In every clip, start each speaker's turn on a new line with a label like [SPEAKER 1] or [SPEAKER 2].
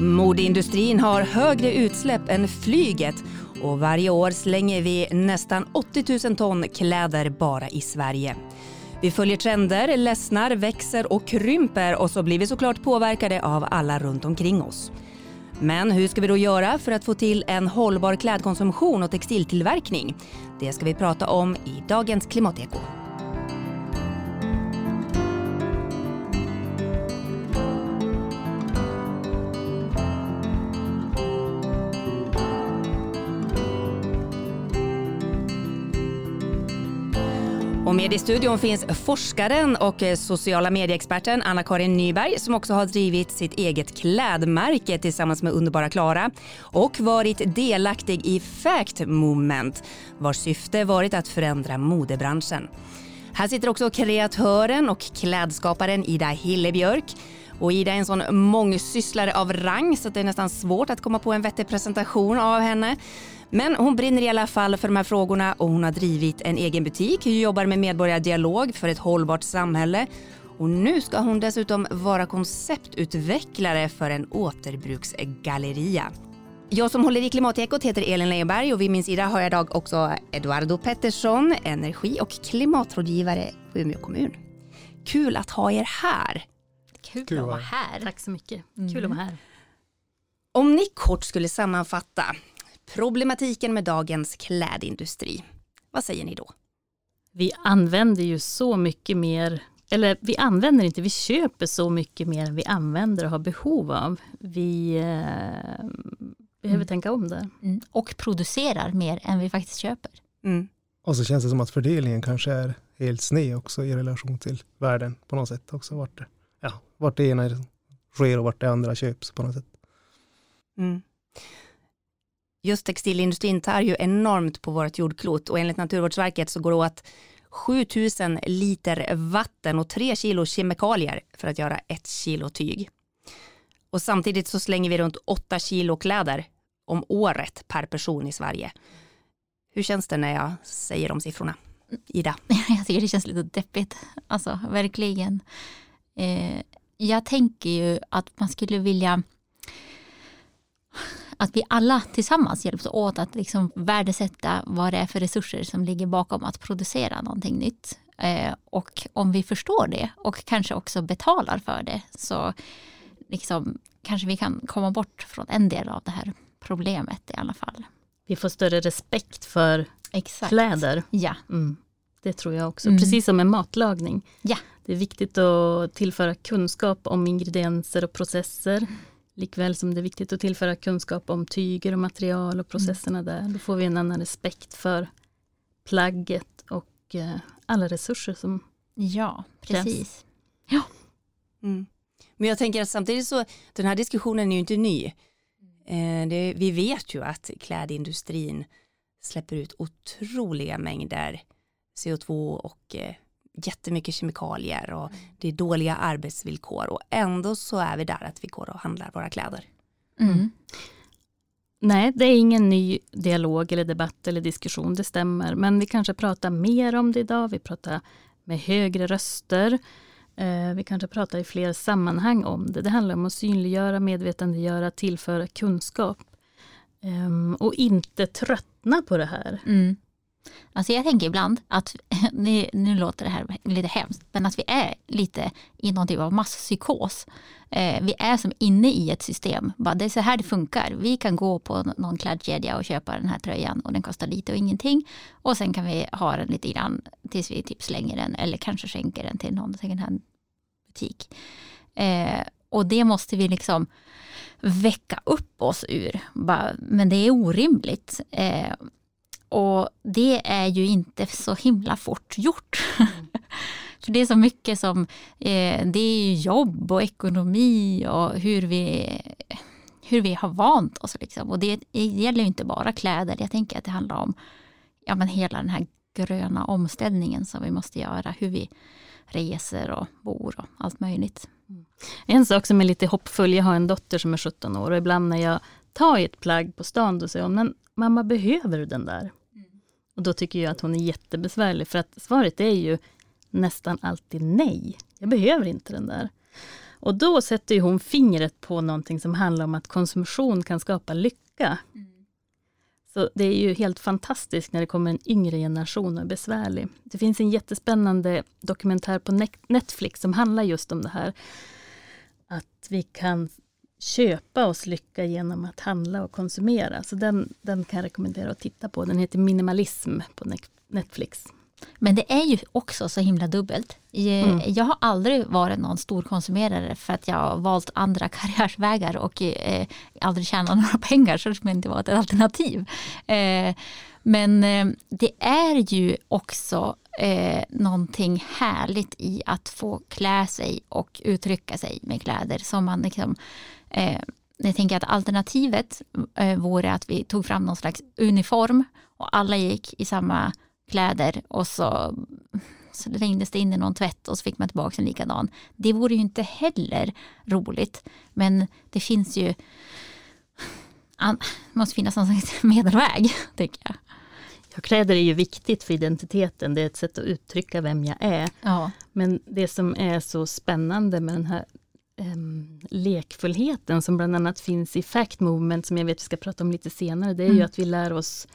[SPEAKER 1] Modeindustrin har högre utsläpp än flyget och varje år slänger vi nästan 80 000 ton kläder bara i Sverige. Vi följer trender, ledsnar, växer och krymper och så blir vi såklart påverkade av alla runt omkring oss. Men hur ska vi då göra för att få till en hållbar klädkonsumtion och textiltillverkning? Det ska vi prata om i dagens Klimateko. Med i studion finns forskaren och eh, sociala medieexperten Anna-Karin Nyberg som också har drivit sitt eget klädmärke tillsammans med underbara Klara och varit delaktig i Fact Movement vars syfte varit att förändra modebranschen. Här sitter också kreatören och klädskaparen Ida Hillebjörk och Ida är en sån mångsysslare av rang så det är nästan svårt att komma på en vettig presentation av henne. Men hon brinner i alla fall för de här frågorna och hon har drivit en egen butik, jobbar med medborgardialog för ett hållbart samhälle och nu ska hon dessutom vara konceptutvecklare för en återbruksgalleria. Jag som håller i Klimatekot heter Elin Leijonberg och vid min sida har jag idag också Eduardo Pettersson, energi och klimatrådgivare på Umeå kommun. Kul att ha er här.
[SPEAKER 2] Kul, Kul att vara här.
[SPEAKER 3] Tack så mycket. Mm. Kul att vara här.
[SPEAKER 1] Om ni kort skulle sammanfatta problematiken med dagens klädindustri. Vad säger ni då?
[SPEAKER 3] Vi använder ju så mycket mer, eller vi använder inte, vi köper så mycket mer än vi använder och har behov av. Vi eh, behöver mm. tänka om det.
[SPEAKER 2] Mm. Och producerar mer än vi faktiskt köper. Mm.
[SPEAKER 4] Och så känns det som att fördelningen kanske är helt sned också i relation till världen på något sätt också. Vart det, ja, vart det ena sker och vart det andra köps på något sätt.
[SPEAKER 1] Just textilindustrin tar ju enormt på vårt jordklot och enligt Naturvårdsverket så går det åt 7000 liter vatten och 3 kilo kemikalier för att göra ett kilo tyg. Och samtidigt så slänger vi runt 8 kilo kläder om året per person i Sverige. Hur känns det när jag säger de siffrorna? Ida?
[SPEAKER 2] Jag tycker det känns lite deppigt. Alltså verkligen. Eh, jag tänker ju att man skulle vilja att vi alla tillsammans hjälps åt att liksom värdesätta vad det är för resurser som ligger bakom att producera någonting nytt. Eh, och om vi förstår det och kanske också betalar för det så liksom, kanske vi kan komma bort från en del av det här problemet i alla fall.
[SPEAKER 3] Vi får större respekt för Exakt. kläder.
[SPEAKER 2] Ja.
[SPEAKER 3] Mm. Det tror jag också, mm. precis som med matlagning.
[SPEAKER 2] Ja.
[SPEAKER 3] Det är viktigt att tillföra kunskap om ingredienser och processer. Likväl som det är viktigt att tillföra kunskap om tyger och material och processerna mm. där. Då får vi en annan respekt för plagget och eh, alla resurser som
[SPEAKER 2] Ja, precis. Krävs.
[SPEAKER 1] Ja. Mm. Men jag tänker att samtidigt så, den här diskussionen är ju inte ny. Eh, det, vi vet ju att klädindustrin släpper ut otroliga mängder CO2 och eh, jättemycket kemikalier och mm. det är dåliga arbetsvillkor och ändå så är vi där att vi går och handlar våra kläder.
[SPEAKER 3] Mm. mm. Nej, det är ingen ny dialog eller debatt eller diskussion, det stämmer. Men vi kanske pratar mer om det idag, vi pratar med högre röster. Eh, vi kanske pratar i fler sammanhang om det. Det handlar om att synliggöra, medvetandegöra, tillföra kunskap. Um, och inte tröttna på det här.
[SPEAKER 2] Mm. Alltså jag tänker ibland att, nu, nu låter det här lite hemskt, men att vi är lite i någon typ av masspsykos. Eh, vi är som inne i ett system. Bara, det är så här det funkar. Vi kan gå på någon klädkedja och köpa den här tröjan och den kostar lite och ingenting. Och sen kan vi ha den lite grann tills vi typ slänger den eller kanske skänker den till någon second hand butik. Eh, och det måste vi liksom väcka upp oss ur. Bara, men det är orimligt. Eh, och det är ju inte så himla fort gjort. Mm. För det är så mycket som, eh, det är jobb och ekonomi och hur vi, hur vi har vant oss. Liksom. Och det, det gäller ju inte bara kläder, jag tänker att det handlar om ja, men hela den här gröna omställningen som vi måste göra. Hur vi reser och bor och allt möjligt.
[SPEAKER 3] Mm. En sak som är lite hoppfull, jag har en dotter som är 17 år och ibland när jag tar i ett plagg på stan då säger hon, men mamma behöver du den där? Och då tycker jag att hon är jättebesvärlig för att svaret är ju nästan alltid nej. Jag behöver inte den där. Och då sätter ju hon fingret på någonting som handlar om att konsumtion kan skapa lycka. Så det är ju helt fantastiskt när det kommer en yngre generation och är besvärlig. Det finns en jättespännande dokumentär på Netflix som handlar just om det här. Att vi kan köpa oss lycka genom att handla och konsumera. Så den, den kan jag rekommendera att titta på. Den heter Minimalism på Netflix.
[SPEAKER 2] Men det är ju också så himla dubbelt. Mm. Jag har aldrig varit någon stor konsumerare för att jag har valt andra karriärsvägar och eh, aldrig tjänat några pengar så det skulle inte vara ett alternativ. Eh, men eh, det är ju också eh, någonting härligt i att få klä sig och uttrycka sig med kläder som man liksom eh, jag tänker att alternativet eh, vore att vi tog fram någon slags uniform och alla gick i samma kläder och så, så ringdes det in i någon tvätt och så fick man tillbaka en likadan. Det vore ju inte heller roligt. Men det finns ju, det måste finnas någon slags medelväg, tycker jag.
[SPEAKER 3] Ja, kläder är ju viktigt för identiteten, det är ett sätt att uttrycka vem jag är. Ja. Men det som är så spännande med den här um, lekfullheten som bland annat finns i Fact Movement, som jag vet vi ska prata om lite senare, det är mm. ju att vi lär oss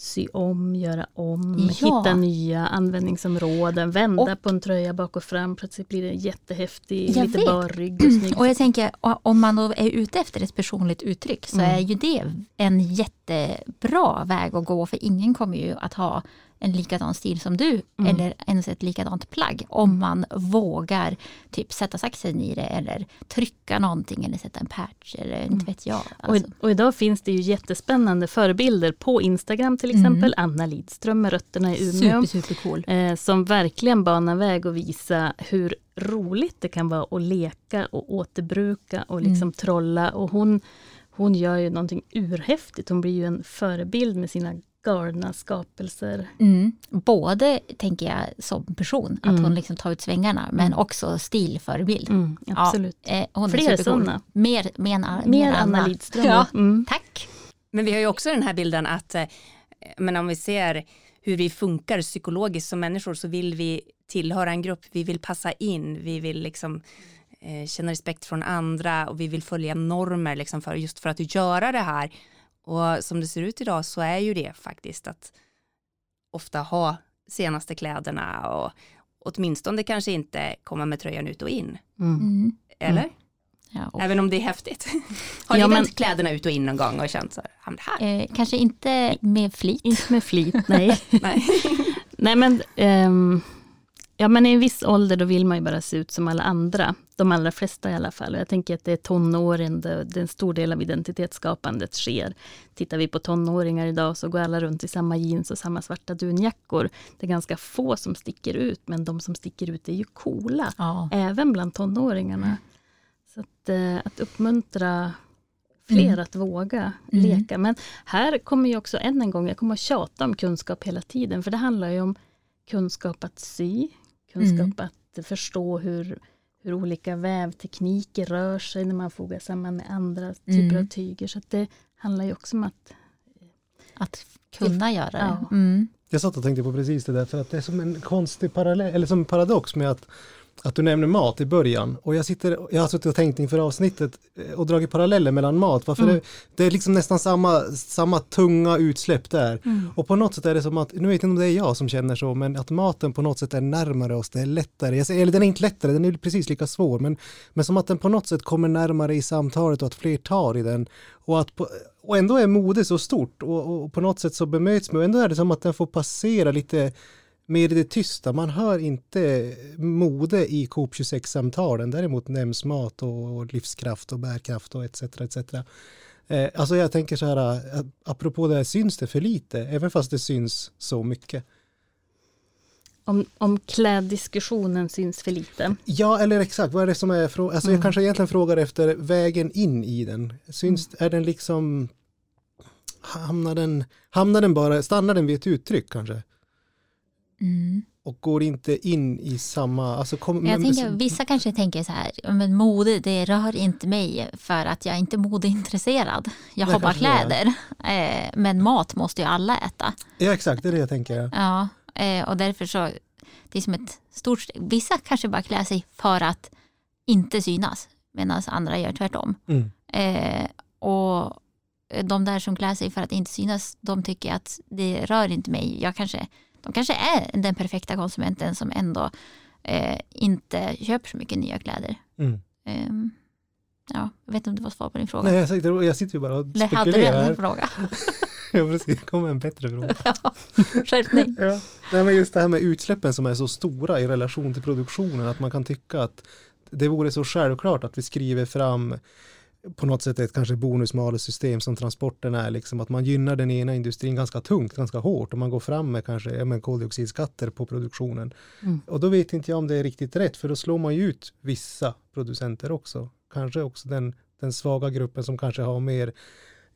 [SPEAKER 3] sy om, göra om, ja. hitta nya användningsområden, vända och, på en tröja bak och fram. Plötsligt blir det jättehäftig, lite bar rygg. Och, snygg.
[SPEAKER 2] och jag tänker, om man då är ute efter ett personligt uttryck så mm. är ju det en jättebra väg att gå. För ingen kommer ju att ha en likadan stil som du mm. eller ens ett likadant plagg. Om man vågar typ sätta saxen i det eller trycka någonting eller sätta en patch eller inte mm. vet jag.
[SPEAKER 3] Alltså. Och, och, idag finns det ju jättespännande förebilder på Instagram till exempel. Mm. Anna Lidström med rötterna i Umeå.
[SPEAKER 2] Super, super cool.
[SPEAKER 3] eh, som verkligen banar väg och visa hur roligt det kan vara att leka och återbruka och liksom mm. trolla. Och hon, hon gör ju någonting urhäftigt. Hon blir ju en förebild med sina galna skapelser.
[SPEAKER 2] Mm. Både, tänker jag, som person, mm. att hon liksom tar ut svängarna, men mm. också stilförebild.
[SPEAKER 3] Mm, absolut. Ja, eh,
[SPEAKER 2] hon Fler sådana. Mer, mer, mer,
[SPEAKER 3] mer Anna, Lidström. Ja,
[SPEAKER 2] mm. Tack.
[SPEAKER 1] Men vi har ju också den här bilden att, eh, men om vi ser hur vi funkar psykologiskt som människor så vill vi tillhöra en grupp, vi vill passa in, vi vill liksom eh, känna respekt från andra och vi vill följa normer liksom för, just för att göra det här och som det ser ut idag så är ju det faktiskt att ofta ha senaste kläderna och åtminstone kanske inte komma med tröjan ut och in. Mm. mm. Eller? Mm. Ja, Även om det är häftigt. Har ni ja, vänt kläderna ut och in någon gång och känt så här?
[SPEAKER 2] här? Eh, kanske inte med flit.
[SPEAKER 3] Inte med flit, nej. nej. nej men um, Ja men i en viss ålder då vill man ju bara se ut som alla andra. De allra flesta i alla fall. Och jag tänker att det är tonåren där en stor del av identitetsskapandet sker. Tittar vi på tonåringar idag så går alla runt i samma jeans och samma svarta dunjackor. Det är ganska få som sticker ut men de som sticker ut är ju coola. Ja. Även bland tonåringarna. Mm. Så att, eh, att uppmuntra fler mm. att våga mm. leka. Men här kommer ju också än en gång, jag kommer att tjata om kunskap hela tiden. För det handlar ju om kunskap att sy, kunskap mm. att förstå hur, hur olika vävtekniker rör sig när man fogar samman med andra typer mm. av tyger. Så det handlar ju också om att
[SPEAKER 2] att kunna göra det. Ja.
[SPEAKER 4] Mm. Jag satt och tänkte på precis det där, för att det är som en konstig parallell, eller som en paradox med att att du nämner mat i början och jag sitter, jag har suttit och tänkt inför avsnittet eh, och dragit paralleller mellan mat, varför mm. det, det, är liksom nästan samma, samma tunga utsläpp där. Mm. Och på något sätt är det som att, nu vet jag inte om det är jag som känner så, men att maten på något sätt är närmare oss, det är lättare, jag säger, eller den är inte lättare, den är precis lika svår, men, men som att den på något sätt kommer närmare i samtalet och att fler tar i den. Och, att på, och ändå är mode så stort och, och på något sätt så bemöts med, och ändå är det som att den får passera lite mer i det tysta. Man hör inte mode i Coop 26-samtalen. Däremot nämns mat och livskraft och bärkraft och etc. etc. Eh, alltså jag tänker så här, eh, apropå det här, syns det för lite? Även fast det syns så mycket.
[SPEAKER 3] Om, om kläddiskussionen syns för lite?
[SPEAKER 4] Ja, eller exakt, vad är det som är frågan? Alltså mm. jag kanske egentligen frågar efter vägen in i den. Syns, mm. är den liksom, hamnar den, hamnar den bara, stannar den vid ett uttryck kanske? Mm. Och går inte in i samma... Alltså kom,
[SPEAKER 2] jag tänker, vissa kanske tänker så här, men mode det rör inte mig för att jag är inte modeintresserad. Jag har bara kläder. Eh, men mat måste ju alla äta.
[SPEAKER 4] Ja exakt, det är det jag tänker.
[SPEAKER 2] Ja, eh, och därför så, det är som ett stort steg. Vissa kanske bara klär sig för att inte synas medan andra gör tvärtom.
[SPEAKER 4] Mm.
[SPEAKER 2] Eh, och de där som klär sig för att inte synas, de tycker att det rör inte mig. Jag kanske, de kanske är den perfekta konsumenten som ändå eh, inte köper så mycket nya kläder.
[SPEAKER 4] Mm.
[SPEAKER 2] Eh, ja, jag vet inte om det var svar på din fråga.
[SPEAKER 4] Nej, jag sitter, jag sitter ju bara och
[SPEAKER 2] Eller hade du
[SPEAKER 4] spekulerar.
[SPEAKER 2] en fråga?
[SPEAKER 4] ja, precis. Det kommer en bättre fråga.
[SPEAKER 2] ja, skärpning.
[SPEAKER 4] Ja. Nej, men just det här med utsläppen som är så stora i relation till produktionen, att man kan tycka att det vore så självklart att vi skriver fram på något sätt ett kanske bonus-malus-system som transporten är, liksom att man gynnar den ena industrin ganska tungt, ganska hårt och man går fram med kanske ja, men koldioxidskatter på produktionen.
[SPEAKER 3] Mm.
[SPEAKER 4] Och då vet inte jag om det är riktigt rätt, för då slår man ju ut vissa producenter också. Kanske också den, den svaga gruppen som kanske har mer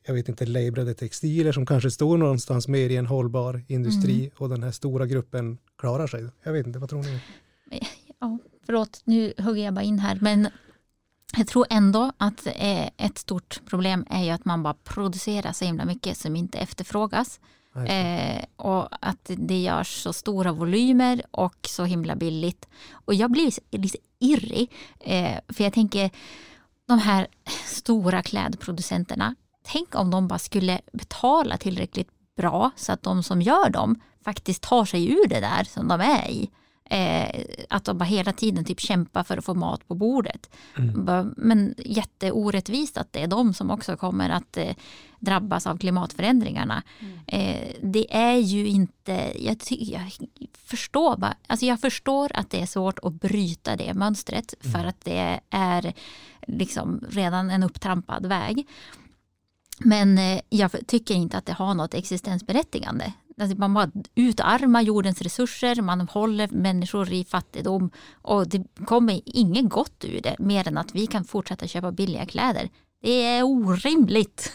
[SPEAKER 4] jag vet inte, labrade textiler som kanske står någonstans mer i en hållbar industri
[SPEAKER 2] Mm.
[SPEAKER 4] och den här stora gruppen klarar sig. Jag vet inte, vad tror ni?
[SPEAKER 2] Ja, förlåt, nu hugger jag bara in här. Men jag tror ändå att eh, ett stort problem är ju att man bara producerar så himla mycket som inte efterfrågas. Eh, och att det görs så stora volymer och så himla billigt. Och jag blir lite irrig. Eh, för jag tänker, de här stora klädproducenterna, tänk om de bara skulle betala tillräckligt bra så att de som gör dem faktiskt tar sig ur det där som de är i. Eh, att de bara hela tiden typ kämpar för att få mat på bordet.
[SPEAKER 4] Mm.
[SPEAKER 2] Men jätteorättvist att det är de som också kommer att eh, drabbas av klimatförändringarna. Eh, det är ju inte, jag, jag förstår bara, alltså jag förstår att det är svårt att bryta det mönstret för att det är liksom redan en upptrampad väg. Men eh, jag tycker inte att det har något existensberättigande. Alltså man bara utarmar jordens resurser, man håller människor i fattigdom och det kommer ingen gott ur det mer än att vi kan fortsätta köpa billiga kläder. Det är orimligt.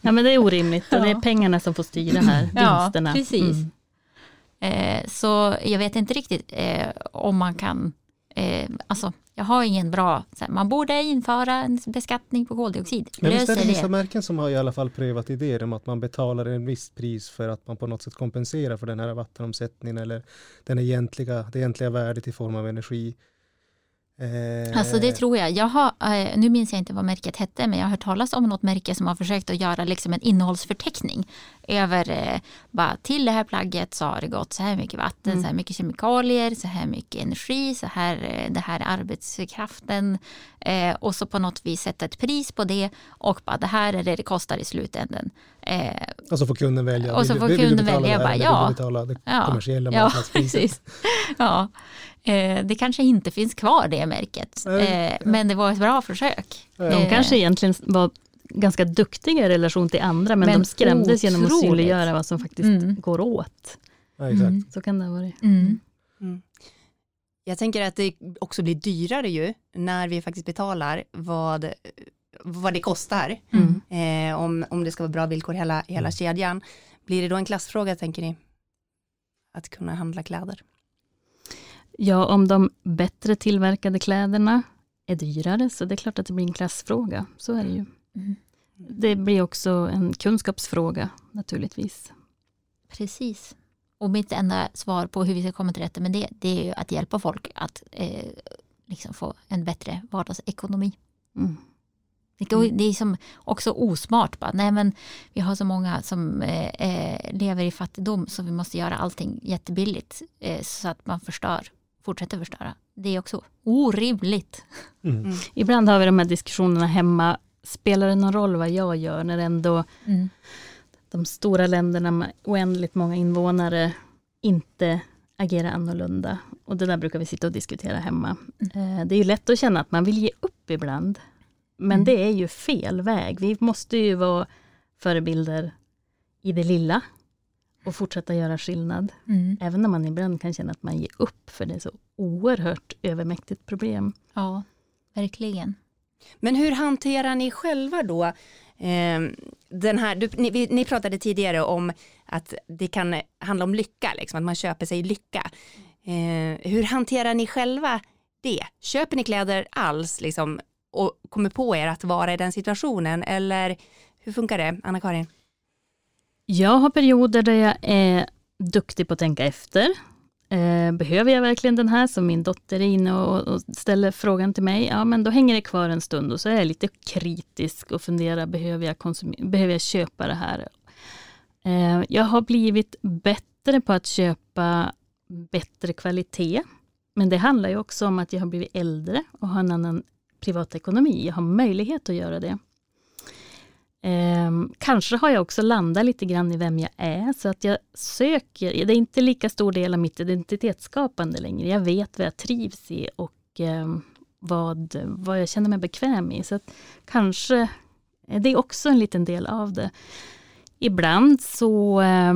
[SPEAKER 3] Ja men det är orimligt och det är
[SPEAKER 2] Ja.
[SPEAKER 3] pengarna som får styra här,
[SPEAKER 2] Ja,
[SPEAKER 3] vinsterna.
[SPEAKER 2] precis.
[SPEAKER 3] Mm.
[SPEAKER 2] Eh, så jag vet inte riktigt eh, om man kan, eh, alltså jag har ingen bra, här, man borde införa en beskattning på koldioxid.
[SPEAKER 4] Men visst är det vissa märken som har i alla fall prövat idéer om att man betalar en viss pris för att man på något sätt kompenserar för den här vattenomsättningen eller den egentliga, det egentliga värdet i form av energi. Eh,
[SPEAKER 2] Alltså det tror jag. jag har, eh, nu minns jag inte vad märket hette men jag har hört talas om något märke som har försökt att göra liksom en innehållsförteckning över eh, bara till det här plagget så har det gått så här mycket vatten,
[SPEAKER 3] Mm.
[SPEAKER 2] så här mycket kemikalier, så här mycket energi, så här eh, det här är arbetskraften eh, och så på något vis sätta ett pris på det och bara det här är det det kostar i slutändan.
[SPEAKER 4] Och så får kunden välja.
[SPEAKER 2] Och så
[SPEAKER 4] Vill-
[SPEAKER 2] får
[SPEAKER 4] vill du
[SPEAKER 2] kunden
[SPEAKER 4] betala
[SPEAKER 2] välja,
[SPEAKER 4] det här
[SPEAKER 2] bara, ja.
[SPEAKER 4] Vill du betala det
[SPEAKER 2] Ja.
[SPEAKER 4] kommersiella
[SPEAKER 2] Ja,
[SPEAKER 4] marknadspriset?
[SPEAKER 2] precis. Ja, det kanske inte finns kvar det märket.
[SPEAKER 4] Nej.
[SPEAKER 2] Eh, men det var ett bra försök.
[SPEAKER 3] De
[SPEAKER 2] Eh,
[SPEAKER 3] kanske egentligen var ganska duktiga i relation till andra men,
[SPEAKER 2] Men
[SPEAKER 3] de skrämdes genom att
[SPEAKER 2] otroligt.
[SPEAKER 3] synliggöra vad som faktiskt
[SPEAKER 2] Mm.
[SPEAKER 3] går åt.
[SPEAKER 4] Ja, exakt.
[SPEAKER 2] Mm.
[SPEAKER 3] Så kan det ha varit.
[SPEAKER 2] Mm.
[SPEAKER 1] Jag tänker att det också blir dyrare ju när vi faktiskt betalar vad, vad det kostar.
[SPEAKER 2] Mm.
[SPEAKER 1] Eh, om, om det ska vara bra villkor i hela, hela
[SPEAKER 4] Mm.
[SPEAKER 1] kedjan. Blir det då en klassfråga tänker ni? Att kunna handla kläder?
[SPEAKER 3] Ja, om de bättre tillverkade kläderna är dyrare så det är klart att det blir en klassfråga. Så är det ju.
[SPEAKER 2] Mm.
[SPEAKER 3] Det blir också en kunskapsfråga naturligtvis.
[SPEAKER 2] Precis. Och mitt enda svar på hur vi ska komma till rätta med det, det är ju att hjälpa folk att eh, liksom få en bättre vardagsekonomi.
[SPEAKER 3] Mm.
[SPEAKER 2] Det, är som också osmart. Bara, nej men vi har så många som eh, eh, lever i fattigdom så vi måste göra allting jättebilligt eh, så att man förstör, fortsätter förstöra. Det är också orimligt.
[SPEAKER 4] Mm.
[SPEAKER 3] Ibland har vi de här diskussionerna hemma. Spelar det någon roll vad jag gör när ändå de stora länderna med oändligt många invånare inte agerar annorlunda? Och det där brukar vi sitta och diskutera hemma. Eh, Det är ju lätt att känna att man vill ge upp ibland. Men
[SPEAKER 2] Mm.
[SPEAKER 3] det är ju fel väg. Vi måste ju vara förebilder i det lilla och fortsätta göra skillnad.
[SPEAKER 2] Mm.
[SPEAKER 3] Även när man ibland kan känna att man ger upp för det är så oerhört övermäktigt problem.
[SPEAKER 2] Ja, verkligen.
[SPEAKER 1] Men hur hanterar ni själva då eh, den här, du, ni, ni pratade tidigare om att det kan handla om lycka, liksom, att man köper sig lycka. Eh, hur hanterar ni själva det? Köper ni kläder alls liksom, och kommer på er att vara i den situationen eller hur funkar det, Anna-Karin?
[SPEAKER 3] Jag har perioder där jag är duktig på att tänka efter. Eh, behöver jag verkligen den här? som min dotter är inne och, ställer frågan till mig. Ja, men då hänger det kvar en stund och så är jag lite kritisk och funderar, behöver jag, behöver jag köpa det här? Eh, jag har blivit bättre på att köpa bättre kvalitet. Men det handlar ju också om att jag har blivit äldre och har en annan privatekonomi. Jag har möjlighet att göra det. Eh, kanske har jag också landat lite grann i vem jag är, så att jag söker, det är inte lika stor del av mitt identitetsskapande längre. Jag vet vad jag trivs i och eh, vad, vad jag känner mig bekväm i. Så att kanske, eh, det är också en liten del av det. Ibland så eh,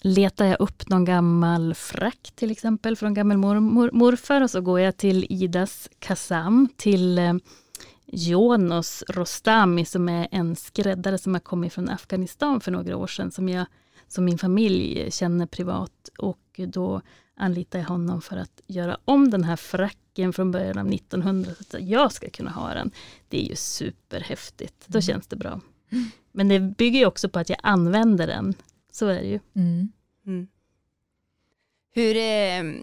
[SPEAKER 3] letar jag upp någon gammal frack till exempel från gammal mor, morfar och så går jag till Idas Kasam, till eh, Jonos Rostami som är en skräddare som har kommit från Afghanistan för några år sedan som, jag, som min familj känner privat och då anlitar jag honom för att göra om den här fracken från början av 1900 så att jag ska kunna ha den. Det är ju superhäftigt, då mm. känns det bra. Men det bygger ju också på att jag använder den, så är det ju. Mm. Mm.
[SPEAKER 1] Hur, eh,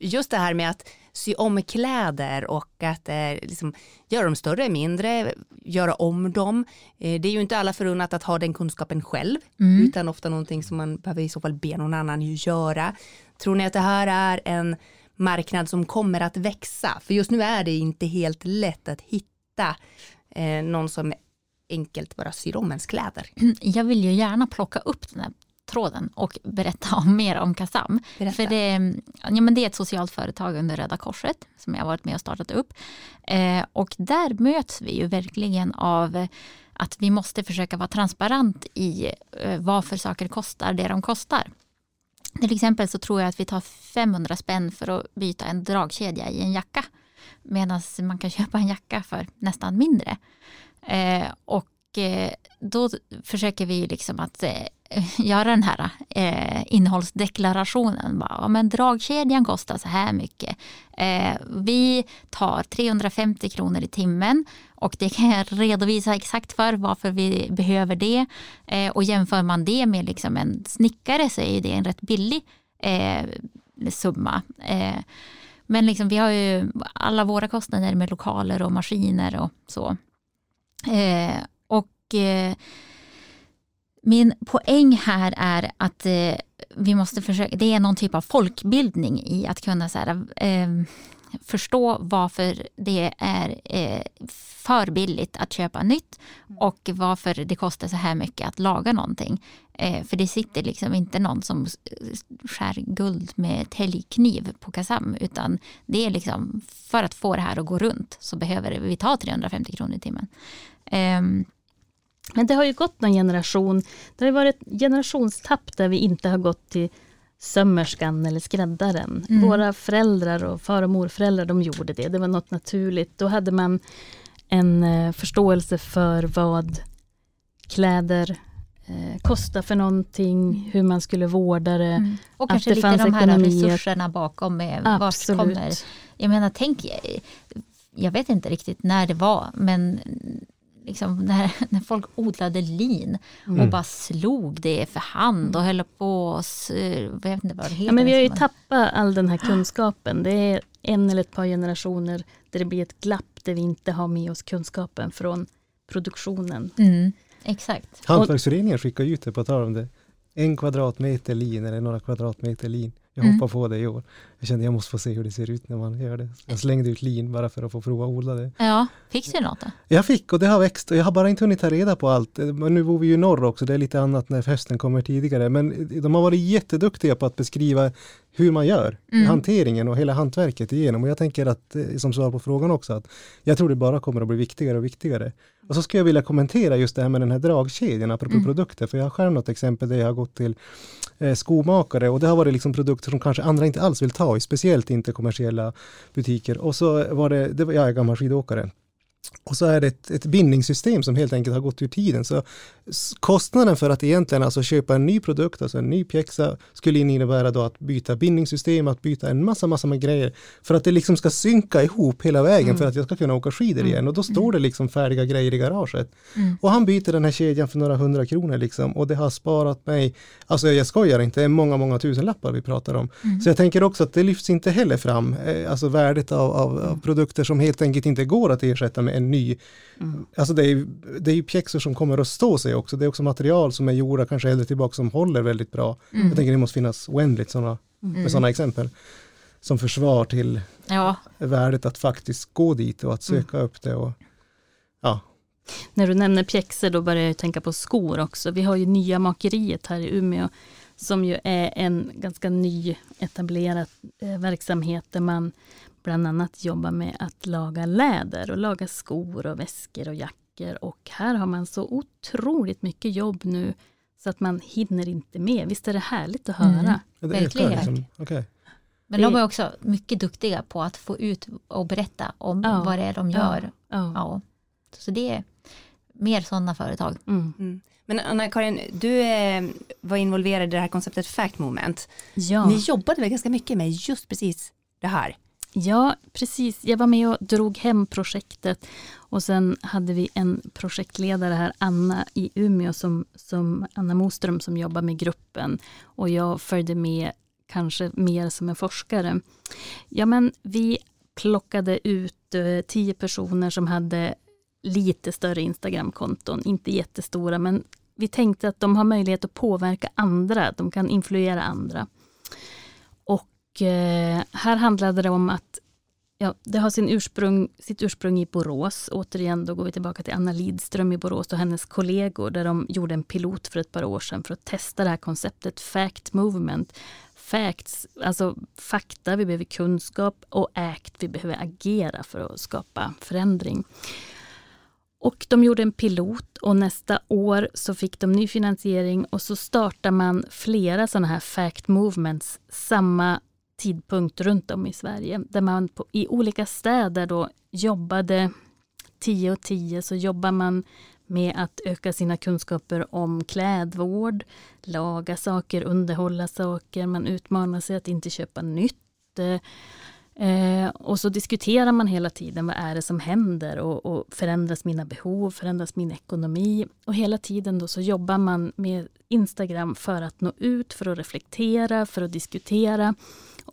[SPEAKER 1] just det här med att sy om kläder och att eh, liksom, göra dem större, mindre, göra om dem. Eh, det är ju inte alla förunnat att ha den kunskapen själv, mm. utan ofta någonting som man behöver i så fall be någon annan göra. Tror ni att det här är en marknad som kommer att växa? För just nu är det inte helt lätt att hitta eh, någon som enkelt bara syr om ens kläder.
[SPEAKER 2] Jag vill ju gärna plocka upp den här tråden och berätta om mer om Kasam. Berätta. För det, ja, men det är ett socialt företag under Röda Korset som jag har varit med och startat upp. Eh, och där möts vi ju verkligen av att vi måste försöka vara transparent i eh, varför saker kostar det de kostar. Till exempel så tror jag att vi tar 500 spänn för att byta en dragkedja i en jacka. Medan man kan köpa en jacka för nästan mindre. Eh, och Eh, då försöker vi liksom att eh, göra den här eh, innehållsdeklarationen. Bara, men dragkedjan kostar så här mycket. Eh, vi tar 350 kronor i timmen och det kan jag redovisa exakt för varför vi behöver det. Eh, och jämför man det med liksom en snickare så är det en rätt billig eh, summa. Men liksom, vi har ju alla våra kostnader med lokaler och maskiner och så. Eh, och min poäng här är att eh, vi måste försöka, det är någon typ av folkbildning i att kunna så här, eh, förstå varför det är eh, för billigt att köpa nytt och varför det kostar så här mycket att laga någonting. Eh, för det sitter liksom inte någon som skär guld med täljkniv på Kasam utan det är liksom för att få det här att gå runt så behöver vi ta 350 kronor i timmen. Um,
[SPEAKER 3] men det har ju gått någon generation. Det har varit ett generationstapp där vi inte har gått till sömmerskan eller skräddaren. Mm. Våra föräldrar och far och morföräldrar de gjorde det. Det var något naturligt. Då hade man en eh, förståelse för vad kläder eh, kostar för någonting, hur man skulle vårda det. Mm.
[SPEAKER 2] Och kanske det lite de här ekonomier. resurserna bakom. Med vart kommer, jag menar, tänk, jag vet inte riktigt när det var, men liksom, när, när folk odlade lin mm. och bara slog det för hand och höll på och vet inte vad det heter.
[SPEAKER 3] Ja, men vi har ju tappat all den här kunskapen. Det är en eller ett par generationer där det blir ett glapp där vi inte har med oss kunskapen från produktionen.
[SPEAKER 2] Mm, exakt.
[SPEAKER 4] Hantverksföreningen skickar ut det på tal om det. En kvadratmeter lin eller några kvadratmeter lin. Jag mm. hoppar på det i år. Jag kände jag måste få se hur det ser ut när man gör det. Jag slängde ut lin bara för att få prova att odla det.
[SPEAKER 2] Ja, fick du något då?
[SPEAKER 4] Jag fick och det har växt och jag har bara inte hunnit ta reda på allt. Men nu bor vi ju norr också, det är lite annat när hösten kommer tidigare. Men de har varit jätteduktiga på att beskriva hur man gör, mm. hanteringen och hela hantverket igenom. Och jag tänker att, eh, som svar på frågan också, att jag tror det bara kommer att bli viktigare och viktigare. Och så skulle jag vilja kommentera just det här med den här dragkedjan, apropå mm. produkter, för jag har själv något exempel där jag har gått till eh, skomakare och det har varit liksom produkter som kanske andra inte alls vill ta i, speciellt inte kommersiella butiker. Och så var det, det var, jag är gammal skidåkare, och så är det ett, ett bindningssystem som helt enkelt har gått ur tiden. Så kostnaden för att egentligen alltså köpa en ny produkt, alltså en ny pjäxa, skulle innebära då att byta bindningssystem, att byta en massa, massa med grejer. För att det liksom ska synka ihop hela vägen mm. för att jag ska kunna åka skidor mm. igen. Och då står det liksom färdiga grejer i garaget. Mm. Och han byter den här kedjan för några hundra kronor liksom. Och det har sparat mig, alltså jag skojar inte, det är många, många tusen lappar vi pratar om. Mm. Så jag tänker också att det lyfts inte heller fram, eh, alltså värdet av, av, av, produkter som helt enkelt inte går att ersätta med en ny. Mm. Alltså det är, det är ju pjäxor som kommer att stå sig också. Det är också material som är gjorda kanske äldre tillbaka som håller väldigt bra. Mm. Jag tänker det måste finnas oändligt sådana, med mm. sådana exempel. Som försvar till ja. värdet att faktiskt gå dit och att mm. söka upp det. Och, ja.
[SPEAKER 3] När du nämner pjäxor då börjar jag tänka på skor också. Vi har ju nya makeriet här i Umeå som ju är en ganska ny etablerad eh, verksamhet där man bland annat jobbar med att laga läder och laga skor och väskor och jackor. Och här har man så otroligt mycket jobb nu så att man hinner inte med. Visst är det härligt att höra? Mm.
[SPEAKER 1] Ja, Verkligen. Liksom. Okay. Men de är också mycket duktiga på att få ut och berätta om ja. vad det är de gör. Ja. ja. Så det är mer sådana företag. Mm. Mm. Men Anna-Karin, du eh, var involverad i det här konceptet Fact Movement. Ja. Ni jobbade väl ganska mycket med just precis det här?
[SPEAKER 3] Ja, precis. Jag var med och drog hem projektet och sen hade vi en projektledare här, Anna i Umeå, som, som Anna Moström som jobbar med gruppen och jag följde med kanske mer som en forskare. Ja, men vi plockade ut eh, tio personer som hade lite större Instagramkonton, inte jättestora, men vi tänkte att de har möjlighet att påverka andra, de kan influera andra. Och eh, här handlade det om att ja, det har sin ursprung, sitt ursprung i Borås. Återigen, då går vi tillbaka till Anna Lidström i Borås och hennes kollegor, där de gjorde en pilot för ett par år sedan för att testa det här konceptet Fact Movement. Facts, alltså fakta, vi behöver kunskap och act, vi behöver agera för att skapa förändring. Och de gjorde en pilot och nästa år så fick de ny finansiering och så startar man flera sådana här fact movements samma tidpunkt runt om i Sverige. Där man på, i olika städer då jobbade 10 och 10 så jobbar man med att öka sina kunskaper om klädvård, laga saker, underhålla saker, man utmanar sig att inte köpa nytt. Eh, och så diskuterar man hela tiden vad är det som händer och, och, förändras mina behov, förändras min ekonomi. Och hela tiden då så jobbar man med Instagram för att nå ut, för att reflektera, för att diskutera.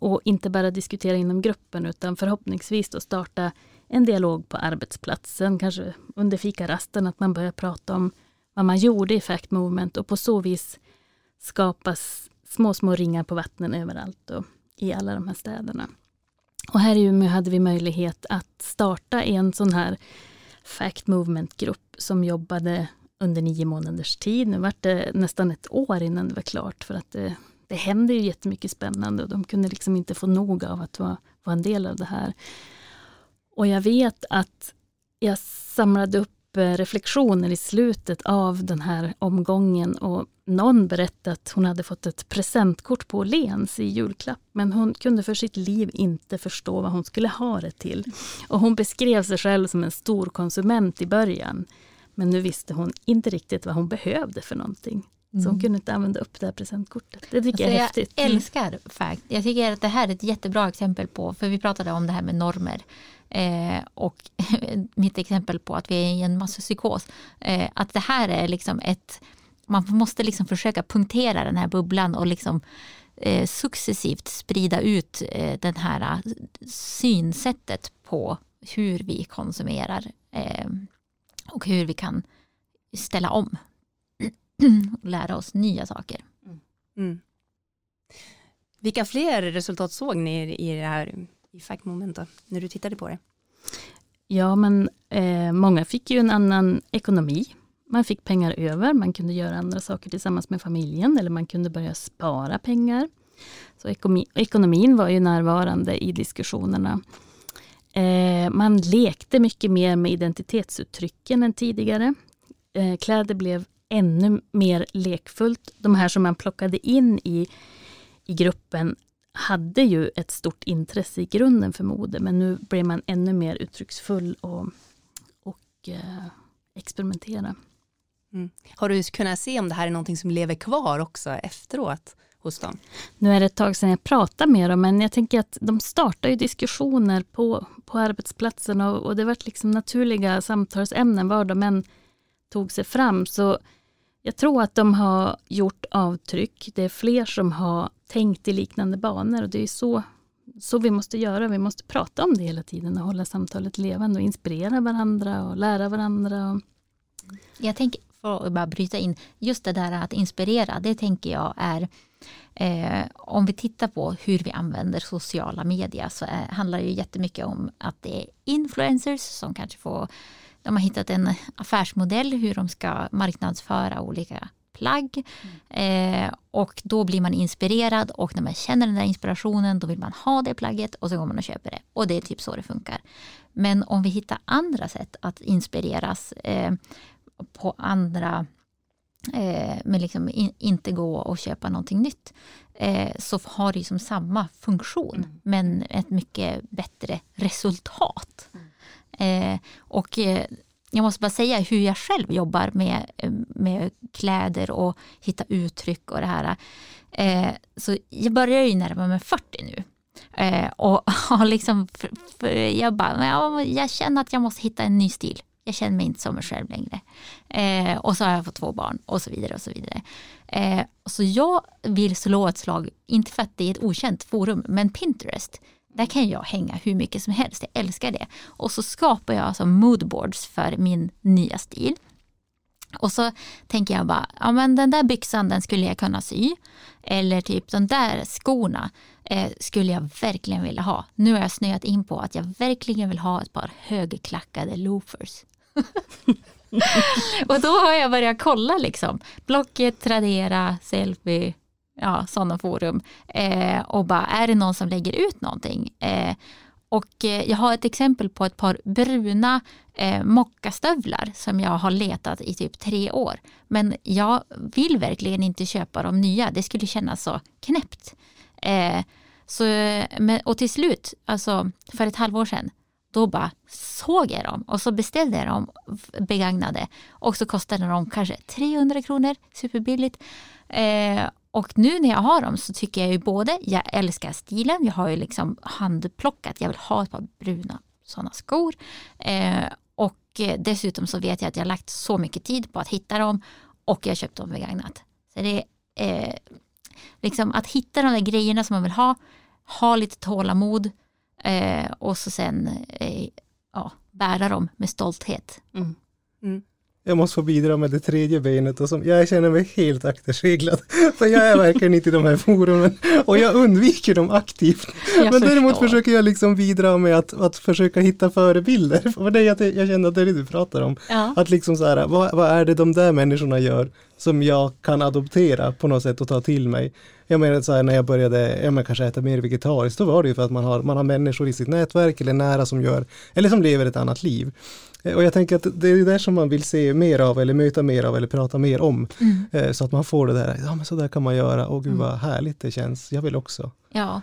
[SPEAKER 3] Och inte bara diskutera inom gruppen utan förhoppningsvis då starta en dialog på arbetsplatsen, kanske under fikarasten, att man börjar prata om vad man gjorde i Fact Movement och på så vis skapas små, små ringar på vattnen överallt och i alla de här städerna. Och här i Umeå hade vi möjlighet att starta en sån här Fact Movement-grupp som jobbade under nio månaders tid. Nu var det nästan ett år innan det var klart för att det, det hände ju jättemycket spännande och de kunde liksom inte få nog av att vara, vara en del av det här. Och jag vet att jag samlade upp eh, reflektioner i slutet av den här omgången och någon berättade att hon hade fått ett presentkort på Åhléns i julklapp men hon kunde för sitt liv inte förstå vad hon skulle ha det till. Och hon beskrev sig själv som en stor konsument i början. Men nu visste hon inte riktigt vad hon behövde för någonting. Så hon mm. kunde inte använda upp det här presentkortet. Det tycker alltså jag är häftigt.
[SPEAKER 2] Jag älskar fact. Jag tycker att det här är ett jättebra exempel på, för vi pratade om det här med normer. Eh, och mitt exempel på att vi är i en masspsykos. Eh, att det här är liksom ett, man måste liksom försöka punktera den här bubblan och liksom eh, successivt sprida ut eh, den här eh, synsättet på hur vi konsumerar eh, och hur vi kan ställa om och lära oss nya saker. Mm.
[SPEAKER 1] Vilka fler resultat såg ni i det här i Fact Moment då, när du tittade på det?
[SPEAKER 3] Ja, men eh, många fick ju en annan ekonomi. Man fick pengar över, man kunde göra andra saker tillsammans med familjen eller man kunde börja spara pengar. Så ekonomi, ekonomin var ju närvarande i diskussionerna. Eh, man lekte mycket mer med identitetsuttrycken än tidigare. Eh, kläder blev ännu mer lekfullt. De här som man plockade in i, i gruppen hade ju ett stort intresse i grunden för mode men nu blev man ännu mer uttrycksfull och, eh, experimentera.
[SPEAKER 1] Mm. Har du kunnat se om det här är någonting som lever kvar också efteråt hos dem?
[SPEAKER 3] Nu är det ett tag sedan jag pratade med dem, men jag tänker att de startar ju diskussioner på, på arbetsplatsen och, och det var liksom naturliga samtalsämnen var de än tog sig fram. Så jag tror att de har gjort avtryck. Det är fler som har tänkt i liknande banor och det är så, så vi måste göra. Vi måste prata om det hela tiden och hålla samtalet levande och inspirera varandra och lära varandra.
[SPEAKER 2] Jag tänker, för att bara bryta in, just det där att inspirera, det tänker jag är eh, om vi tittar på hur vi använder sociala medier så är, handlar det ju jättemycket om att det är influencers som kanske får de har hittat en affärsmodell hur de ska marknadsföra olika plagg. Mm. Eh, och då blir man inspirerad och när man känner den där inspirationen då vill man ha det plagget och så går man och köper det. Och det är typ så det funkar. Men om vi hittar andra sätt att inspireras eh, på andra eh, men liksom in, inte gå och köpa någonting nytt eh, så har det som samma funktion mm. men ett mycket bättre resultat. Mm. Eh, och eh, jag måste bara säga hur jag själv jobbar med, eh, med kläder och hitta uttryck och det här. Eh, så jag börjar ju närma mig 40 nu. Eh, och har liksom, för, för jag, bara, jag, jag känner att jag måste hitta en ny stil. Jag känner mig inte som mig själv längre. Eh, och så har jag fått två barn och så vidare. och Så vidare. Eh, så jag vill slå ett slag, inte för att det är ett okänt forum, men Pinterest. Där kan jag hänga hur mycket som helst, jag älskar det. Och så skapar jag alltså moodboards för min nya stil. Och så tänker jag bara, ja men den där byxan den skulle jag kunna sy. Eller typ de där skorna eh, skulle jag verkligen vilja ha. Nu har jag snöat in på att jag verkligen vill ha ett par högklackade loafers. och då har jag börjat kolla liksom. Blocket, Tradera, Selfie, ja, sådana forum. Eh, och bara, är det någon som lägger ut någonting? Eh, och eh, jag har ett exempel på ett par bruna eh, mockastövlar som jag har letat i typ tre år. Men jag vill verkligen inte köpa de nya, det skulle kännas så knäppt. Eh, så, men, och till slut, alltså för ett halvår sedan, då bara såg jag dem och så beställde jag dem begagnade och så kostade de kanske 300 kronor, superbilligt. Eh, och nu när jag har dem så tycker jag ju både, jag älskar stilen, jag har ju liksom handplockat, jag vill ha ett par bruna sådana skor. Eh, och dessutom så vet jag att jag har lagt så mycket tid på att hitta dem och jag har köpt dem begagnat. Så det är eh, liksom att hitta de där grejerna som man vill ha, ha lite tålamod eh, och så sen eh, ja, bära dem med stolthet. Mm.
[SPEAKER 4] Mm jag måste få bidra med det tredje benet och som, jag känner mig helt akterseglad. För jag är verkligen inte i de här forumen och jag undviker dem aktivt. Jag Men däremot försöker jag liksom bidra med att, att försöka hitta förebilder. För det jag, jag känner att det är det du pratar om. Ja. Att liksom så här, vad, vad är det de där människorna gör som jag kan adoptera på något sätt och ta till mig. Jag menar så här, när jag började, ja men kanske äta mer vegetariskt, då var det ju för att man har, man har människor i sitt nätverk eller nära som gör, eller som lever ett annat liv. Eh, och jag tänker att det är det som man vill se mer av eller möta mer av eller prata mer om. Mm. Eh, så att man får det där, ja men så där kan man göra, och gud mm. vad härligt det känns, jag vill också.
[SPEAKER 2] Ja.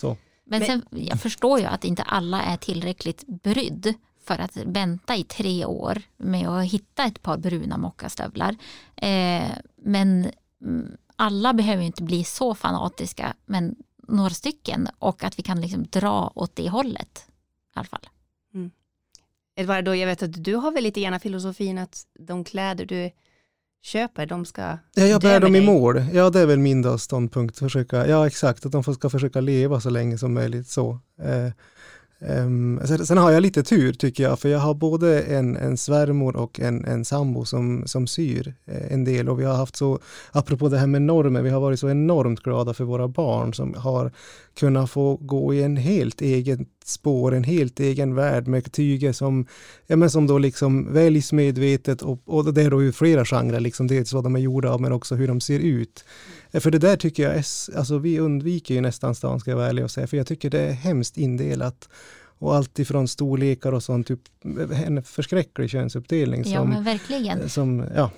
[SPEAKER 2] Så. Men sen, jag förstår ju att inte alla är tillräckligt brydd för att vänta i tre år med att hitta ett par bruna mockastövlar. Eh, men mm, alla behöver inte bli så fanatiska, men några stycken och att vi kan liksom dra åt det hållet i alla fall.
[SPEAKER 1] Eduardo, jag vet att du har väl lite gärna filosofin att de kläder du köper, de ska...
[SPEAKER 4] Ja, jag bär dem i mål. Ja, det är väl min då ståndpunkt. Försöka, ja, exakt, att de ska försöka leva så länge som möjligt så. Eh, Um, sen, sen, har jag lite tur tycker jag, för jag har både en, en svärmor och en, en sambo som, som syr eh, en del och vi har haft så, apropå det här med normer, vi har varit så enormt glada för våra barn som har kunnat få gå i en helt egen spår, en helt egen värld med tyger som, ja, men som då liksom väljs medvetet och, och det är då ju flera genrer, liksom dels vad de är gjorda av men också hur de ser ut. För det där tycker jag, är, alltså vi undviker ju nästan stan ska jag vara ärlig och säga, för jag tycker det är hemskt indelat. Och allt ifrån storlekar och sånt, typ, en förskräcklig könsuppdelning.
[SPEAKER 2] Ja, men verkligen.
[SPEAKER 4] Som, ja.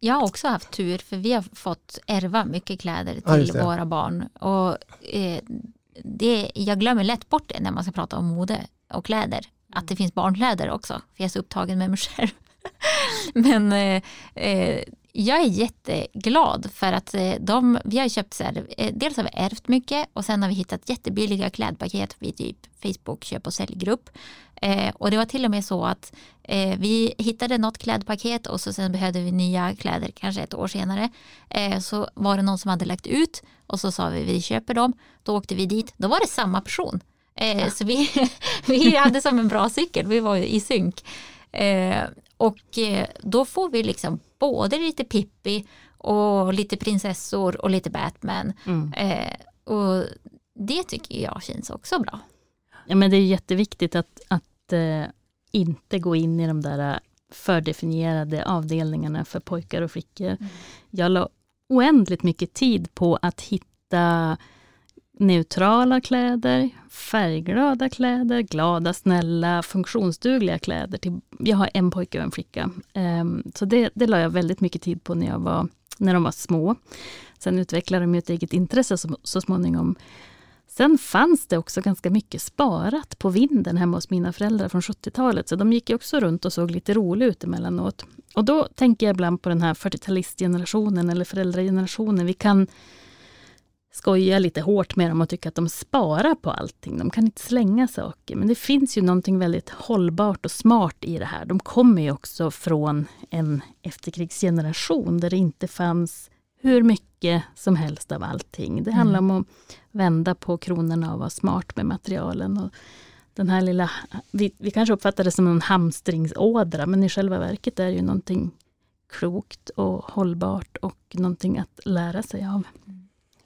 [SPEAKER 2] Jag har också haft tur, för vi har fått ärva mycket kläder till ja, våra barn. Och, eh, det, jag glömmer lätt bort det när man ska prata om mode och kläder. att det finns barnkläder också. För jag är så upptagen med mig själv. Men eh, eh, jag är jätteglad för att eh, de, vi har köpt så här, eh, dels har vi ärvt mycket och sen har vi hittat jättebilliga klädpaket vid typ Facebook köp och säljgrupp. Eh, och det var till och med så att eh, vi hittade något klädpaket och så sen behövde vi nya kläder kanske ett år senare. Eh, så var det någon som hade lagt ut och så sa vi vi köper dem. Då åkte vi dit, då var det samma person. Eh, ja. Så vi, vi hade som en bra cykel, vi var i synk. och då får vi liksom både lite Pippi och lite prinsessor och lite Batman. Mm. Eh, och det tycker jag känns också bra.
[SPEAKER 3] Ja, men det är jätteviktigt att, att eh, inte gå in i de där fördefinierade avdelningarna för pojkar och flickor. Mm. Jag la oändligt mycket tid på att hitta neutrala kläder, färgglada kläder, glada, snälla, funktionsdugliga kläder. Till, jag har en pojke och en flicka. Um, så det, det la jag väldigt mycket tid på när, jag var, när de var små. Sen utvecklade de ett eget intresse så, så småningom. Sen fanns det också ganska mycket sparat på vinden hemma hos mina föräldrar från 70-talet. Så de gick också runt och såg lite roliga ut emellanåt. Och då tänker jag ibland på den här 40-talistgenerationen eller föräldragenerationen. Vi kan skoja lite hårt med dem och tycka att de sparar på allting. De kan inte slänga saker. Men det finns ju någonting väldigt hållbart och smart i det här. De kommer ju också från en efterkrigsgeneration där det inte fanns hur mycket som helst av allting. Det handlar mm. om att vända på kronorna och vara smart med materialen. Och den här lilla, vi, vi kanske uppfattar det som en hamstringsådra, men i själva verket är det ju någonting klokt och hållbart och någonting att lära sig av.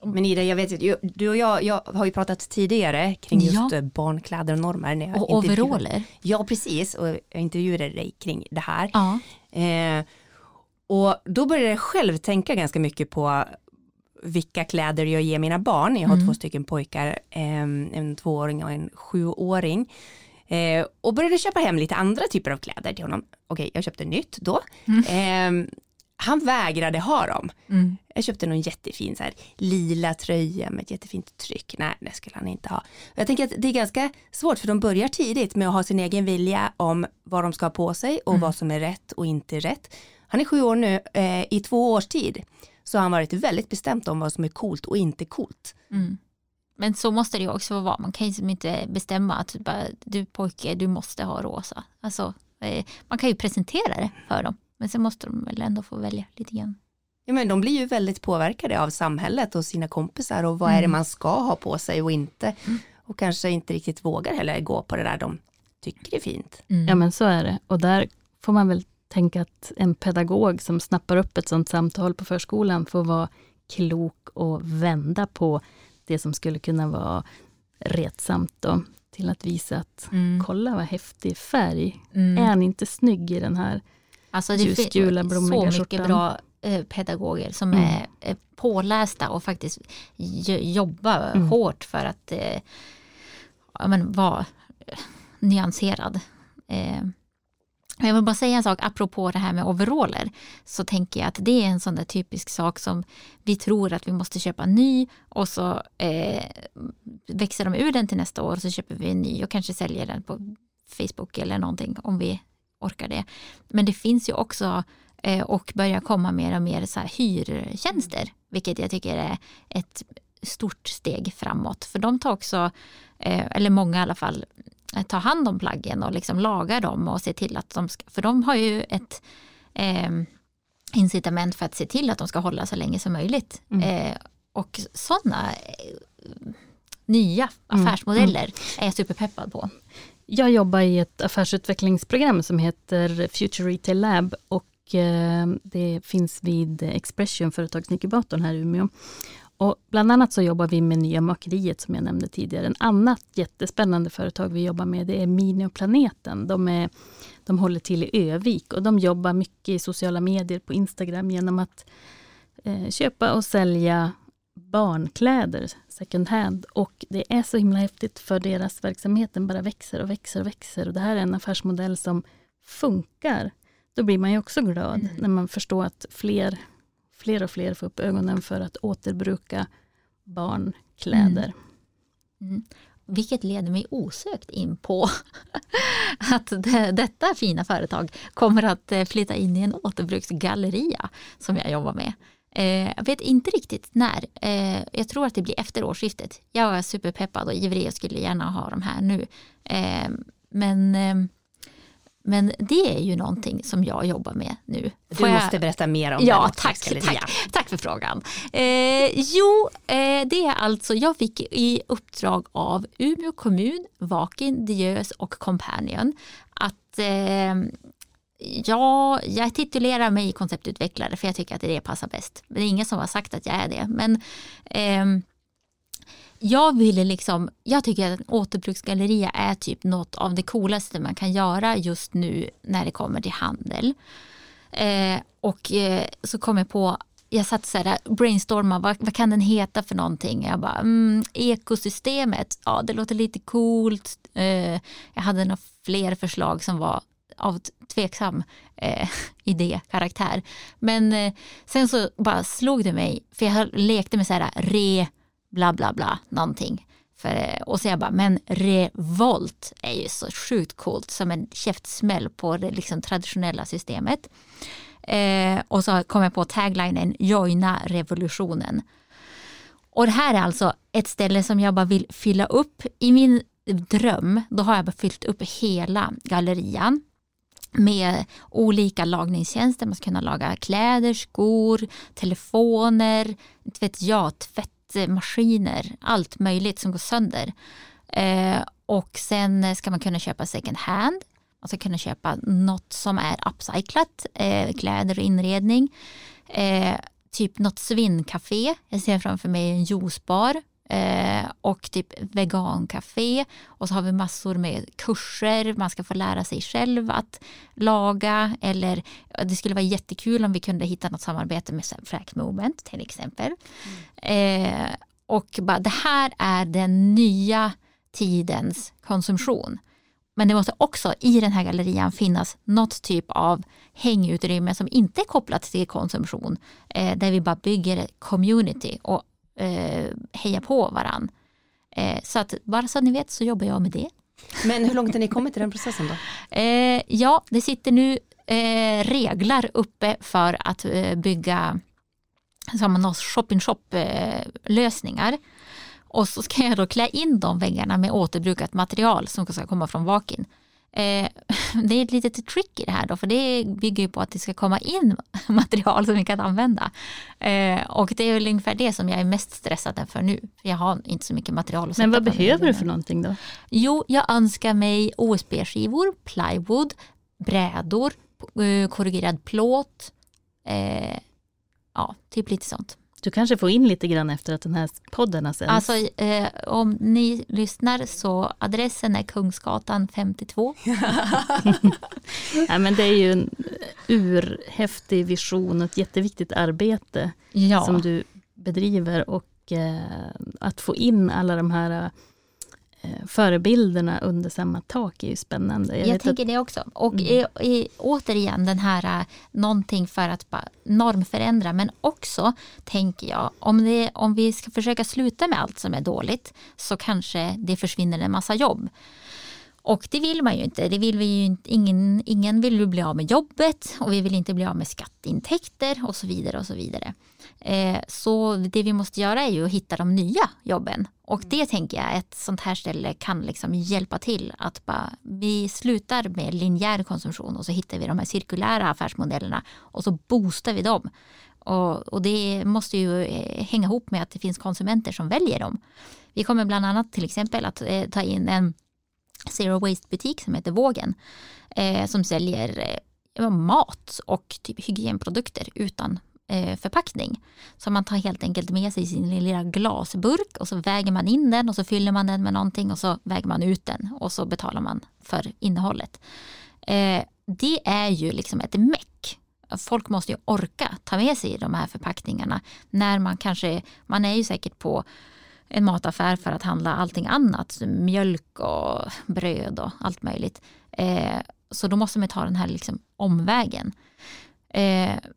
[SPEAKER 1] Men Ida, jag vet ju, du och jag, jag har ju pratat tidigare kring just ja. barnkläder och normer. När
[SPEAKER 2] jag och overaller.
[SPEAKER 1] Ja, precis. Och jag intervjuade dig kring det här. Ja. Eh, och då började jag själv tänka ganska mycket på vilka kläder jag ger mina barn. Jag har mm. två stycken pojkar, eh, en tvååring och en sjuåring. Eh, och började köpa hem lite andra typer av kläder till honom. Okej, jag köpte nytt då. Mm. Eh, han vägrade ha dem. Mm. Jag köpte någon jättefin så här, lila tröja med ett jättefint tryck. Nej, det skulle han inte ha. Jag tänker att det är ganska svårt för de börjar tidigt med att ha sin egen vilja om vad de ska ha på sig och mm. vad som är rätt och inte rätt. Han är sju år nu, eh, i två års tid så har han varit väldigt bestämt om vad som är coolt och inte coolt. Mm.
[SPEAKER 2] Men så måste det ju också vara, man kan ju inte bestämma att du pojke, du måste ha rosa. Alltså, eh, man kan ju presentera det för dem. Men sen måste de väl ändå få välja lite grann.
[SPEAKER 1] Ja, men de blir ju väldigt påverkade av samhället och sina kompisar och vad mm. är det mm. man ska ha på sig och inte. Mm. Och kanske inte riktigt vågar heller gå på det där de tycker är fint.
[SPEAKER 3] Mm. Ja men så är det. Och där får man väl tänka att en pedagog som snappar upp ett sådant samtal på förskolan får vara klok och vända på det som skulle kunna vara retsamt då, till att visa att mm. kolla vad häftig färg. Mm. Är han inte snygg i den här Alltså det finns så
[SPEAKER 2] mycket bra eh, pedagoger som mm. är, är pålästa och faktiskt jobbar mm. hårt för att eh, ja, men, vara nyanserad. Eh, jag vill bara säga en sak apropå det här med overaller. Så tänker jag att det är en sån där typisk sak som vi tror att vi måste köpa ny och så eh, växer de ur den till nästa år och så köper vi en ny och kanske säljer den på Facebook eller någonting om vi orkar det. Men det finns ju också eh, och börjar komma mer och mer så här hyrtjänster, vilket jag tycker är ett stort steg framåt. För de tar också, eh, eller många i alla fall, eh, tar hand om plaggen och liksom lagar dem och ser till att de ska, för de har ju ett eh, incitament för att se till att de ska hålla så länge som möjligt. Mm. Eh, och sådana eh, nya mm. affärsmodeller mm. är jag superpeppad på.
[SPEAKER 3] Jag jobbar i ett affärsutvecklingsprogram som heter Future Retail Lab och eh, det finns vid Expression, företagsinkubatorn här i Umeå. Och bland annat så jobbar vi med Nya Makeriet som jag nämnde tidigare. En annat jättespännande företag vi jobbar med det är Minioplaneten. De, är, de håller till i Övik och de jobbar mycket i sociala medier på Instagram genom att eh, köpa och sälja barnkläder second hand och det är så himla häftigt för deras verksamhet, den bara växer och växer och växer och det här är en affärsmodell som funkar. Då blir man ju också glad mm. när man förstår att fler, fler och fler får upp ögonen för att återbruka barnkläder.
[SPEAKER 2] Mm. Mm. vilket leder mig osökt in på att det, detta fina företag kommer att eh, flytta in i en återbruksgalleria som jag jobbar med. Eh, jag vet inte riktigt när. Eh, jag tror att det blir efter årsskiftet. Jag är superpeppad och ivrig och skulle gärna ha de här nu. Eh, men men det är ju någonting som jag jobbar med nu.
[SPEAKER 1] Du måste berätta mer om
[SPEAKER 2] ja,
[SPEAKER 1] den.
[SPEAKER 2] Tack, tack, tack för frågan. Eh, jo, eh, det är alltså, jag fick i uppdrag av Umeå kommun, Vakin, Diös och Companion att eh, Ja, jag titulerar mig konceptutvecklare för jag tycker att det passar bäst. Men det är ingen som har sagt att jag är det. Men eh, jag ville liksom, jag tycker att en återbruksgalleria är typ något av det coolaste man kan göra just nu när det kommer till handel. Eh, och eh, så kom jag på, jag satt så här brainstorma, vad, vad kan den heta för någonting? Jag bara, mm, ekosystemet, ja det låter lite coolt. Eh, jag hade några fler förslag som var av tveksam eh, idé, Men eh, sen så bara slog det mig, för jag lekte med så här re bla bla bla någonting. För, eh, och så jag bara, men revolt är ju så sjukt coolt som en käftsmäll på det liksom traditionella systemet. Eh, och så kom jag på taglinen joina revolutionen. Och det här är alltså ett ställe som jag bara vill fylla upp. I min dröm, då har jag bara fyllt upp hela gallerian med olika lagningstjänster. Man ska kunna laga kläder, skor, telefoner, vet jag, tvättmaskiner, allt möjligt som går sönder. Eh, och sen ska man kunna köpa second hand. Man ska kunna köpa något som är upcyclat, eh, kläder och inredning. Eh, typ något svincafé. Jag ser framför mig en juicebar eh, och typ vegancafé. Och så har vi massor med kurser. Man ska få lära sig själv att laga. Eller det skulle vara jättekul om vi kunde hitta något samarbete med Frack Movement till exempel. Mm. Eh, och bara, det här är den nya tidens konsumtion. Men det måste också i den här gallerian finnas något typ av hängutrymme som inte är kopplat till konsumtion. Eh, där vi bara bygger community och eh, heja på varann. Eh, så att bara så att ni vet så jobbar jag med det.
[SPEAKER 1] Men hur långt har ni kommit i den processen då?
[SPEAKER 2] Eh, ja, det sitter nu eh, reglar uppe för att eh, bygga shop-in shop eh. Och så ska jag då klä in de väggarna med återbrukat material som ska komma från Vakin. Eh, det är ett litet trick i det här då, för det bygger ju på att det ska komma in material som vi kan använda. Eh, och det är väl ungefär det som jag är mest stressad för nu. Jag har inte så mycket material.
[SPEAKER 3] Att Men vad behöver du för någonting då?
[SPEAKER 2] Jo, jag önskar mig OSB-skivor, plywood, brädor, eh, korrigerad plåt, ja, typ lite sånt.
[SPEAKER 3] Du kanske får in lite grann efter att den här podden har sänts.
[SPEAKER 2] Alltså eh, om ni lyssnar så adressen är Kungsgatan 52.
[SPEAKER 3] ja, men det är ju en urhäftig vision och ett jätteviktigt arbete ja. som du bedriver och eh, att få in alla de här Eh, förebilderna under samma tak är ju spännande.
[SPEAKER 2] Jag, jag tänker att... det också. Och mm. i, i, återigen den här eh, någonting för att normförändra men också tänker jag om, det, om vi ska försöka sluta med allt som är dåligt så kanske det försvinner en massa jobb. Och det vill man ju inte. Det vill vi ju inte. Ingen, ingen vill ju bli av med jobbet och vi vill inte bli av med skatteintäkter och så vidare. och Så vidare. Eh, så det vi måste göra är ju att hitta de nya jobben. Och det tänker jag, ett sånt här ställe kan liksom hjälpa till att bara, vi slutar med linjär konsumtion och så hittar vi de här cirkulära affärsmodellerna och så boostar vi dem. Och, och det måste ju eh, hänga ihop med att det finns konsumenter som väljer dem. Vi kommer bland annat till exempel att eh, ta in en Zero Waste-butik som heter Vågen som säljer mat och typ hygienprodukter utan Eh, förpackning. Så man tar helt enkelt med sig sin lilla glasburk och så väger man in den och så fyller man den med någonting och så väger man ut den och så betalar man för innehållet. Eh, det är ju liksom ett meck folk måste ju orka ta med sig de här förpackningarna när man kanske, man är ju säkert på en mataffär för att handla allting annat, mjölk och bröd och allt möjligt. Eh, så då måste man ta den här liksom omvägen.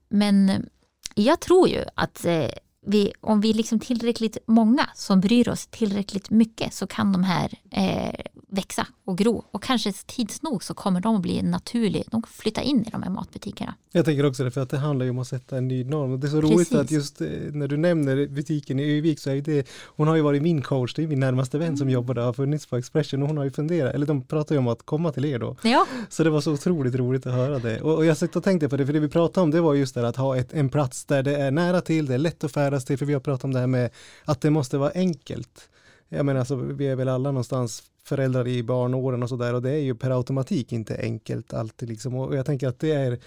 [SPEAKER 2] Men jag tror ju att eh, vi, om vi är liksom tillräckligt många som bryr oss tillräckligt mycket så kan de här eh, växa och gro. Och kanske tids nog så kommer de att bli naturligt, de flytta in i de här matbutikerna.
[SPEAKER 4] Jag tänker också det, för att det handlar ju om att sätta en ny norm. Och det är så Precis. roligt att just eh, när du nämner butiken i Övik så är det, hon har ju varit min coach, det är min närmaste vän som mm. jobbar där, har funnits på Expression och hon har ju funderat, eller de pratar ju om att komma till er då.
[SPEAKER 2] Ja.
[SPEAKER 4] Så det var så otroligt roligt att höra det. Och, och jag satt och tänkte på det, för det vi pratade om det var just det att ha ett, en plats där det är nära till, det är lätt att färdas till, för vi har pratat om det här med att det måste vara enkelt. Jag menar, alltså, vi är väl alla någonstans föräldrar i barnåren och sådär och det är ju per automatik inte enkelt alltid liksom och jag tänker att det är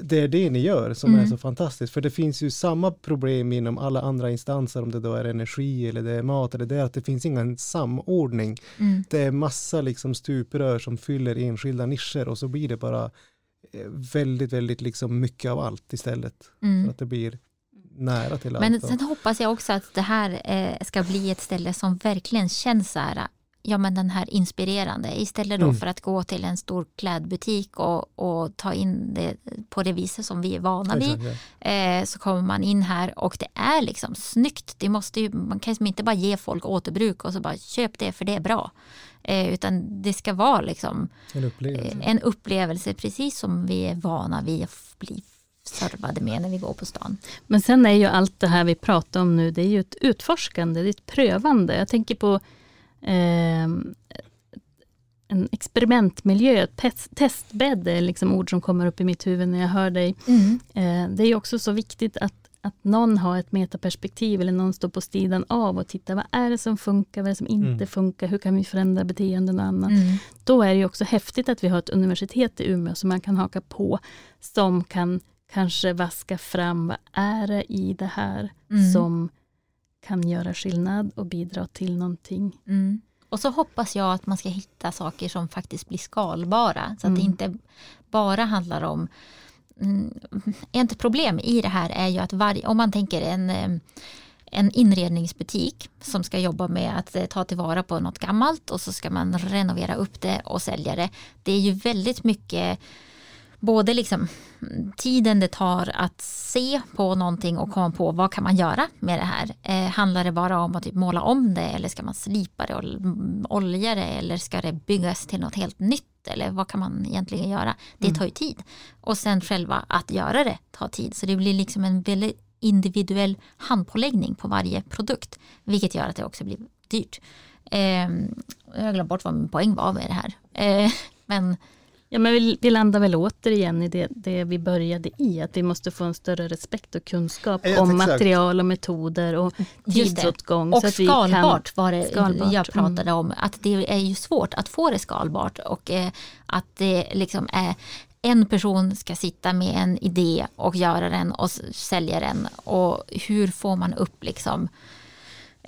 [SPEAKER 4] det är det ni gör som mm. är så fantastiskt för det finns ju samma problem inom alla andra instanser om det då är energi eller det är mat eller det är att det finns ingen samordning. Mm. Det är massa liksom stuprör som fyller enskilda nischer och så blir det bara eh, väldigt, väldigt liksom mycket av allt istället. Mm. Så att det blir nära till
[SPEAKER 2] Men
[SPEAKER 4] allt.
[SPEAKER 2] Sen hoppas jag också att det här eh, ska bli ett ställe som verkligen känns så här ja, men den här inspirerande istället då mm. för att gå till en stor klädbutik och, och ta in det på det viset som vi är vana vid. Eh, så kommer man in här och det är liksom snyggt. Det måste ju, man kan inte bara ge folk återbruk och så bara köp det för det är bra. Eh, utan det ska vara liksom
[SPEAKER 4] en upplevelse.
[SPEAKER 2] Eh, en upplevelse precis som vi är vana vid att bli servade med när vi går på stan.
[SPEAKER 3] Men sen är ju allt det här vi pratar om nu, det är ju ett utforskande, det är ett prövande. Jag tänker på eh, en experimentmiljö, test, testbädd är liksom ord som kommer upp i mitt huvud när jag hör dig. Mm. Eh, det är också så viktigt att, att någon har ett metaperspektiv eller någon står på sidan av och tittar, vad är det som funkar, vad är det som inte mm. funkar, hur kan vi förändra beteenden och annat. Mm. Då är det också häftigt att vi har ett universitet i Umeå som man kan haka på, som kan kanske vaska fram, vad är det i det här mm. som kan göra skillnad och bidra till någonting.
[SPEAKER 2] Mm. Och så hoppas jag att man ska hitta saker som faktiskt blir skalbara. Så att det mm. inte bara handlar om mm, ett problem i det här är ju att varje, om man tänker en, en inredningsbutik som ska jobba med att eh, ta tillvara på något gammalt och så ska man renovera upp det och sälja det. Det är ju väldigt mycket både liksom tiden det tar att se på någonting och komma på vad kan man göra med det här. Eh, handlar det bara om att typ måla om det eller ska man slipa det och olja det eller ska det byggas till något helt nytt eller vad kan man egentligen göra? Det mm. tar ju tid. Och sen själva att göra det tar tid så det blir liksom en väldigt individuell handpåläggning på varje produkt vilket gör att det också blir dyrt. Eh, jag har glömt bort vad min poäng var med det här. Eh, men
[SPEAKER 3] Ja, men vi, vi landar väl återigen i det, det vi började i, att vi måste få en större respekt och kunskap ja, om exakt. material och metoder och tidsåtgång.
[SPEAKER 2] Och så skalbart var det skalbart. jag mm. pratade om, att det är ju svårt att få det skalbart och eh, att det liksom är en person ska sitta med en idé och göra den och sälja den och hur får man upp liksom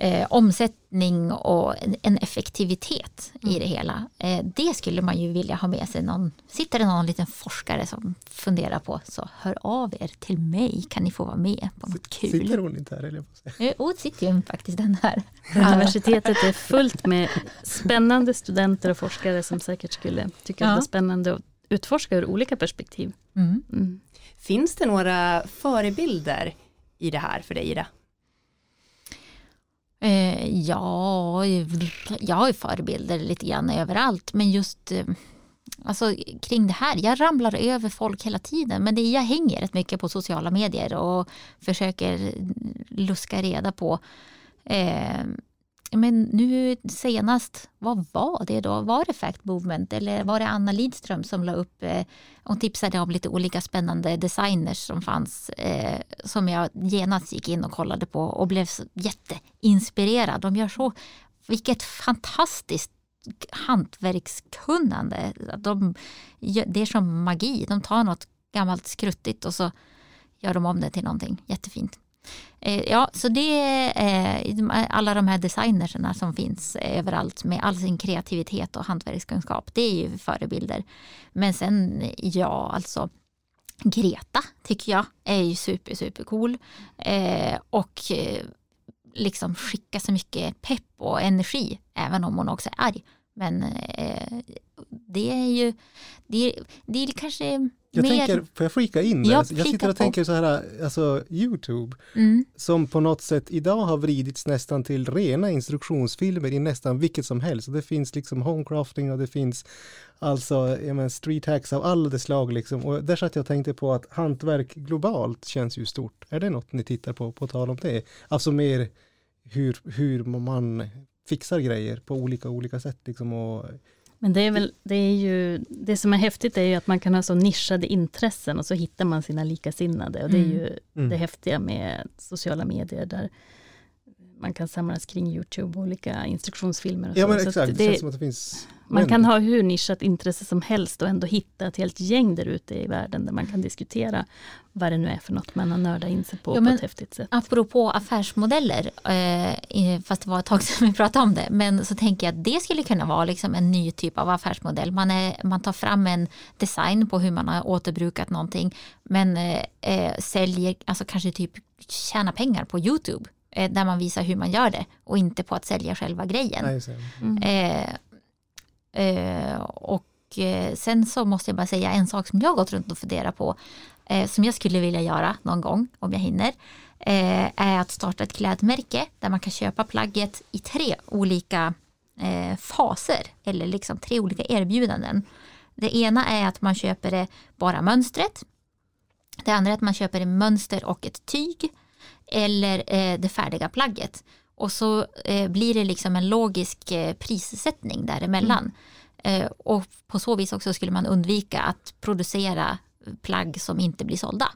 [SPEAKER 2] eh, omsättning och en effektivitet mm. i det hela. Eh, det skulle man ju vilja ha med sig. Någon, sitter det någon liten forskare som funderar på så hör av er till mig kan ni få vara med på något kul.
[SPEAKER 4] Sitter hon inte här? Eller
[SPEAKER 2] jo, oh, sitter ju faktiskt den här.
[SPEAKER 3] Universitetet är fullt med spännande studenter och forskare som säkert skulle tycka ja. att det är spännande att utforska ur olika perspektiv. Mm.
[SPEAKER 1] Mm. Finns det några förebilder i det här för dig Ida?
[SPEAKER 2] Eh, ja, jag har ju förebilder lite grann överallt men just eh, alltså, kring det här, jag ramlar över folk hela tiden men det, jag hänger rätt mycket på sociala medier och försöker luska reda på eh, men nu senast, vad var det då? Var det Fact Movement eller var det Anna Lidström som la upp eh, och tipsade om lite olika spännande designers som fanns eh, som jag genast gick in och kollade på och blev jätteinspirerad. De gör så, vilket fantastiskt hantverkskunnande. De, det är som magi. De tar något gammalt skruttigt och så gör de om det till någonting jättefint. Eh, ja, så det är eh, eh, alla de här designerserna som finns överallt med all sin kreativitet och hantverkskunskap. Det är ju förebilder. Men sen, ja, alltså Greta tycker jag är ju super, super cool. Och liksom skicka så mycket pepp och energi, även om hon också är arg. Men eh, det är ju, det, det är kanske
[SPEAKER 4] jag
[SPEAKER 2] mer...
[SPEAKER 4] tänker, får jag flika in?
[SPEAKER 2] Ja,
[SPEAKER 4] jag sitter och
[SPEAKER 2] på.
[SPEAKER 4] tänker så här, alltså Youtube,
[SPEAKER 2] Mm.
[SPEAKER 4] som på något sätt idag har vridits nästan till rena instruktionsfilmer i nästan vilket som helst. Det finns liksom homecrafting och det finns alltså jag menar, street hacks av alla de slag liksom. Och där satt jag och tänkte på att hantverk globalt känns ju stort. Är det något ni tittar på, på tal om det? Alltså mer hur, hur man fixar grejer på olika, olika sätt liksom. Och,
[SPEAKER 3] Men det är väl, det är ju, det som är häftigt är ju att man kan ha så nischade intressen och så hittar man sina likasinnade och det är
[SPEAKER 2] Mm.
[SPEAKER 3] ju
[SPEAKER 4] mm.
[SPEAKER 3] det häftiga med sociala medier där man kan samlas kring Youtube och olika instruktionsfilmer. Och
[SPEAKER 4] ja
[SPEAKER 3] så.
[SPEAKER 4] men
[SPEAKER 3] Så
[SPEAKER 4] exakt,
[SPEAKER 3] att
[SPEAKER 4] det,
[SPEAKER 3] det,
[SPEAKER 4] känns som att det finns
[SPEAKER 3] man kan ha hur nischat intresse som helst och ändå hitta ett helt gäng där ute i världen där man kan diskutera vad det nu är för något man har nördat in sig på
[SPEAKER 2] Ja,
[SPEAKER 3] på ett häftigt sätt.
[SPEAKER 2] Apropå affärsmodeller, eh, fast det var ett tag sedan vi pratade om det, men så tänker jag att det skulle kunna vara liksom en ny typ av affärsmodell. Man, är, man tar fram en design på hur man har återbrukat någonting, men eh, eh, säljer, alltså kanske typ tjäna pengar på Youtube, eh, där man visar hur man gör det och inte på att sälja själva grejen.
[SPEAKER 4] Nej, så-
[SPEAKER 3] Mm.
[SPEAKER 2] Eh, eh, och eh, sen så måste jag bara säga en sak som jag har gått runt och funderat på, eh, som jag skulle vilja göra någon gång om jag hinner, eh, är att starta ett klädmärke där man kan köpa plagget i tre olika eh, faser eller liksom tre olika erbjudanden. Det ena är att man köper det bara mönstret. Det andra är att man köper det mönster och ett tyg eller eh, det färdiga plagget. Och så eh, blir det liksom en logisk eh, prissättning däremellan. Eh, och på så vis också skulle man undvika att producera plagg som inte blir sålda.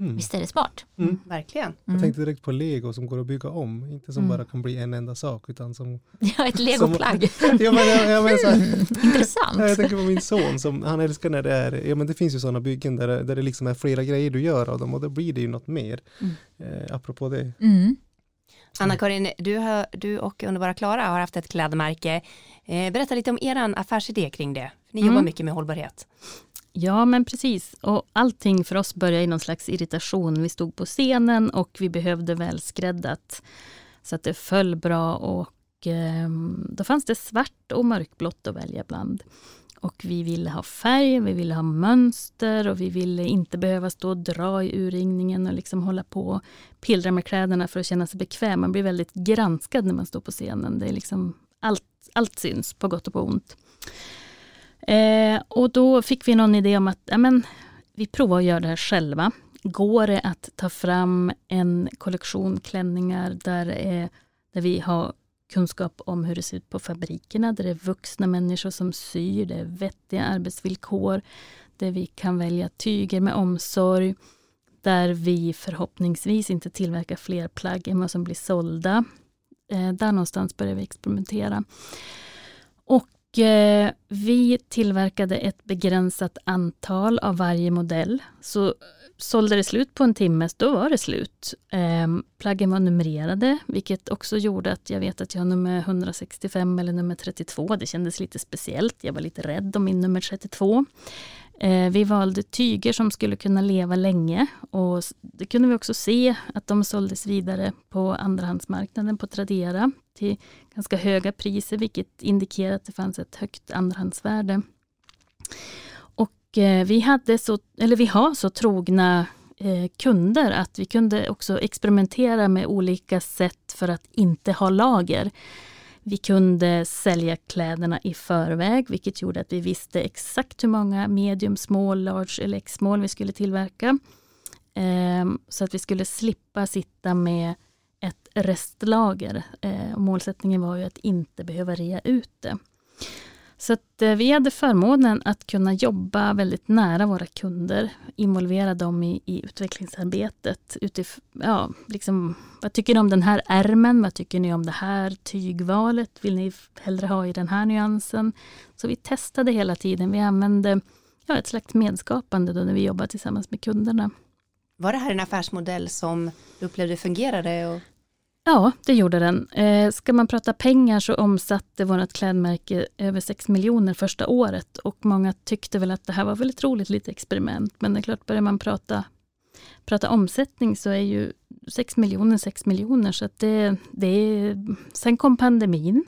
[SPEAKER 4] Mm.
[SPEAKER 2] Visst är det smart?
[SPEAKER 1] Verkligen.
[SPEAKER 4] Jag
[SPEAKER 2] Mm.
[SPEAKER 4] tänkte direkt på lego som går att bygga om, inte som
[SPEAKER 2] Mm.
[SPEAKER 4] bara kan bli en enda sak utan som...
[SPEAKER 2] Ja, ett legoplagg.
[SPEAKER 4] ja, men, ja, ja, men, så här,
[SPEAKER 2] Intressant.
[SPEAKER 4] jag tänker på min son som, han älskar när det är, ja men det finns ju sådana byggen där, det- där det liksom är flera grejer du gör av dem och då blir det ju något mer.
[SPEAKER 3] Mm.
[SPEAKER 4] Eh, apropå det.
[SPEAKER 2] Mm.
[SPEAKER 1] Anna-Karin, du, har, du och underbara Klara har haft ett klädmärke. Eh, berätta lite om er affärsidé kring det. Ni
[SPEAKER 3] Mm.
[SPEAKER 1] jobbar mycket med hållbarhet.
[SPEAKER 3] Ja, men precis. Och allting för oss började i någon slags irritation. Vi stod på scenen och vi behövde välskräddat så att det föll bra. Och eh, då fanns det svart och mörkblått att välja bland. Och vi ville ha färg, vi ville ha mönster och vi ville inte behöva stå och dra i urringningen och liksom hålla på och pillra med kläderna för att känna sig bekväm. Man blir väldigt granskad när man står på scenen. Det är liksom allt, allt syns, på gott och på ont. Eh, och då fick vi någon idé om att amen, vi provar att göra det här själva. Går det att ta fram en kollektion klänningar där, eh, där vi har kunskap om hur det ser ut på fabrikerna, där det är vuxna människor som syr, det är vettiga arbetsvillkor, där vi kan välja tyger med omsorg, där vi förhoppningsvis inte tillverkar fler plagg än vad som blir sålda. Eh, där någonstans börjar vi experimentera. Och Eh, vi tillverkade ett begränsat antal av varje modell. Så eh, sålde det slut på en timme, då var det slut. Ehm, plaggen var numrerade, vilket också gjorde att jag vet att jag har nummer 165 eller nummer 32. Det kändes lite speciellt. Jag var lite rädd om min nummer 32. Eh, vi valde tyger som skulle kunna leva länge och det kunde vi också se att de såldes vidare på andrahandsmarknaden på Tradera till ganska höga priser, vilket indikerar att det fanns ett högt andrahandsvärde. Och eh, vi, hade så, eller vi har så trogna eh, kunder att vi kunde också experimentera med olika sätt för att inte ha lager. Vi kunde sälja kläderna i förväg, vilket gjorde att vi visste exakt hur många medium, small, large eller X-small vi skulle tillverka. Ehm, så att vi skulle slippa sitta med ett restlager. Eh, målsättningen var ju att inte behöva rea ut det. Så att, eh, vi hade förmånen att kunna jobba väldigt nära våra kunder, involvera dem i, i utvecklingsarbetet. Utif ja, liksom, vad tycker ni om den här ärmen? Vad tycker ni om det här tygvalet? Vill ni hellre ha i den här nyansen? Så vi testade hela tiden. Vi använde ja, ett slags medskapande då när vi jobbade tillsammans med kunderna.
[SPEAKER 1] Var det här en affärsmodell som du upplevde fungerade? Och...
[SPEAKER 3] Ja, det gjorde den. Eh, ska man prata pengar så omsatte vårt klädmärke över 6 miljoner första året och många tyckte väl att det här var väl ett roligt litet experiment. Men det är klart, börjar man prata, prata omsättning så är ju 6 miljoner 6 miljoner. Så att det, det är, sen kom pandemin.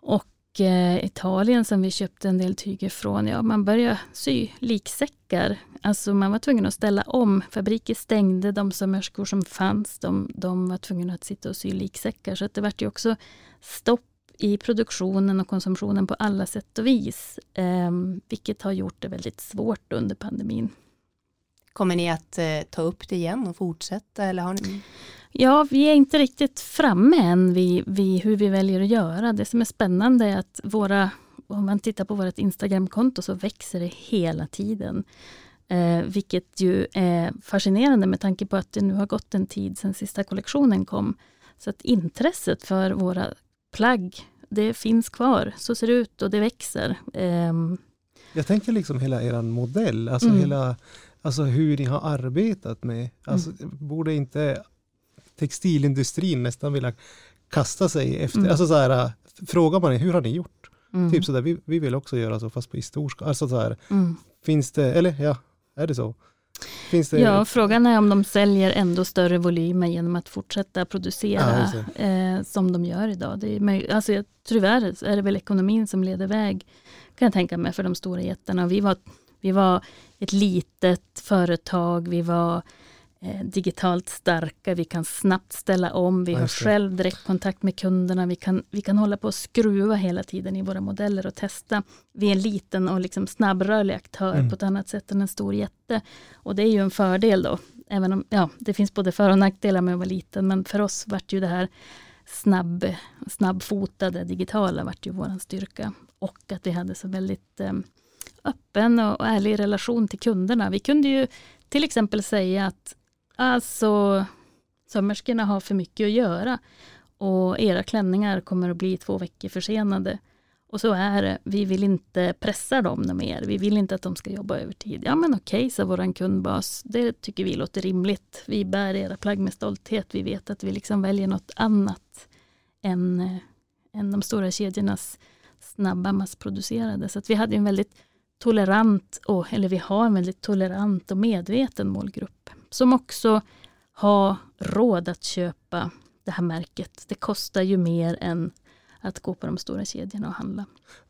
[SPEAKER 3] Och eh, Italien som vi köpte en del tyger från, ja man började sy liksäckar. Alltså man var tvungen att ställa om. Fabriker stängde, de sömmerskor som fanns, de, de var tvungna att sitta och sy liksäckar. Så att det vart ju också stopp i produktionen och konsumtionen på alla sätt och vis. Eh, vilket har gjort det väldigt svårt under pandemin.
[SPEAKER 1] Kommer ni att eh, ta upp det igen och fortsätta? Eller har ni...
[SPEAKER 3] Ja, vi är inte riktigt framme än vid, vid, hur vi väljer att göra. Det som är spännande är att våra, om man tittar på vårt Instagramkonto så växer det hela tiden. Eh, vilket ju är fascinerande med tanke på att det nu har gått en tid sedan sista kollektionen kom. Så att intresset för våra plagg, det finns kvar. Så ser det ut och det växer. Eh,
[SPEAKER 4] Jag tänker liksom hela er modell, alltså
[SPEAKER 3] Mm.
[SPEAKER 4] hela Alltså hur ni har arbetat med, alltså borde inte textilindustrin nästan vilja kasta sig efter,
[SPEAKER 3] Mm.
[SPEAKER 4] alltså så här, frågar man hur har ni gjort?
[SPEAKER 3] mm,
[SPEAKER 4] Typ sådär, vi, vi vill också göra så fast på i stor skala. Alltså så här,
[SPEAKER 3] mm.
[SPEAKER 4] finns det, eller ja, är det så? Finns det,
[SPEAKER 3] Ja, frågan är om de säljer ändå större volymer genom att fortsätta
[SPEAKER 4] Ja,
[SPEAKER 3] producera
[SPEAKER 4] just
[SPEAKER 3] eh, som de gör idag. Det är, alltså, jag- tyvärr är det väl ekonomin som leder väg, kan jag tänka mig, för de stora jättarna. Vi var, vi var ett litet företag, vi var digitalt starka, vi kan snabbt ställa om, vi har själv direktkontakt med kunderna, vi kan, vi kan hålla på och skruva hela tiden i våra modeller och testa. Vi är en liten och liksom snabbrörlig aktör
[SPEAKER 4] Mm.
[SPEAKER 3] på ett annat sätt än en stor jätte. Och det är ju en fördel då, även om ja, det finns både för och nackdelar med att vara liten, men för oss vart ju det här snabb, snabbfotade digitala vart ju våran styrka. Och att vi hade så väldigt eh, öppen och, och ärlig relation till kunderna. Vi kunde ju till exempel säga att alltså sömmerskorna har för mycket att göra och era klänningar kommer att bli två veckor försenade. Och så är det. Vi vill inte pressa dem mer. Vi vill inte att de ska jobba övertid. Ja men okej, sa vår kundbas. Det tycker vi låter rimligt. Vi bär era plagg med stolthet. Vi vet att vi liksom väljer något annat än, eh, än de stora kedjornas snabba massproducerade. Så att vi hade en väldigt tolerant, och, eller vi har en väldigt tolerant och medveten målgrupp. Som också har råd att köpa det här märket. Det kostar ju mer än att gå på de stora kedjorna och handla.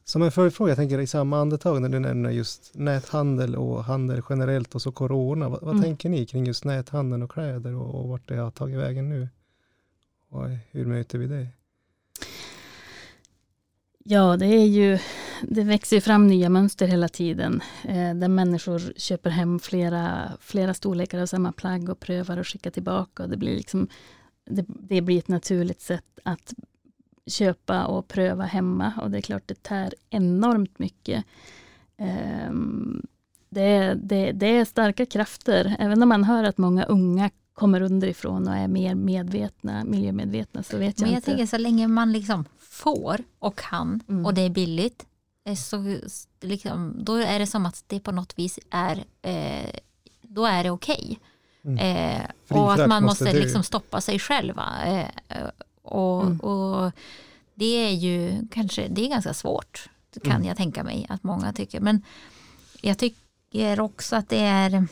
[SPEAKER 4] Som en följdfråga, jag tänker i samma andetag när du nämner just näthandel och handel generellt och så corona. Vad, vad
[SPEAKER 3] Mm.
[SPEAKER 4] tänker ni kring just näthandeln och kläder och, och vart det har tagit vägen nu? Och hur möter vi det?
[SPEAKER 3] Ja, det är ju, det växer ju fram nya mönster hela tiden. Eh, där människor köper hem flera, flera storlekar av samma plagg och prövar och skickar tillbaka. Och det, blir liksom, det, det blir ett naturligt sätt att köpa och pröva hemma. Och det är klart, det tär enormt mycket. Eh, det, det, det är starka krafter. Även om man hör att många unga kommer underifrån och är mer medvetna, miljömedvetna, så vet jag,
[SPEAKER 2] Men jag
[SPEAKER 3] inte.
[SPEAKER 2] tänker så länge man liksom får och kan
[SPEAKER 3] Mm.
[SPEAKER 2] och det är billigt eh, så liksom, då är det som att det på något vis är eh, då är det okej.
[SPEAKER 4] Mm.
[SPEAKER 2] Eh, och att man
[SPEAKER 4] måste
[SPEAKER 2] måste liksom stoppa sig själva. Eh, och,
[SPEAKER 3] Mm.
[SPEAKER 2] och det är ju kanske, det är ganska svårt kan
[SPEAKER 4] Mm.
[SPEAKER 2] jag tänka mig att många tycker. Men jag tycker också att det är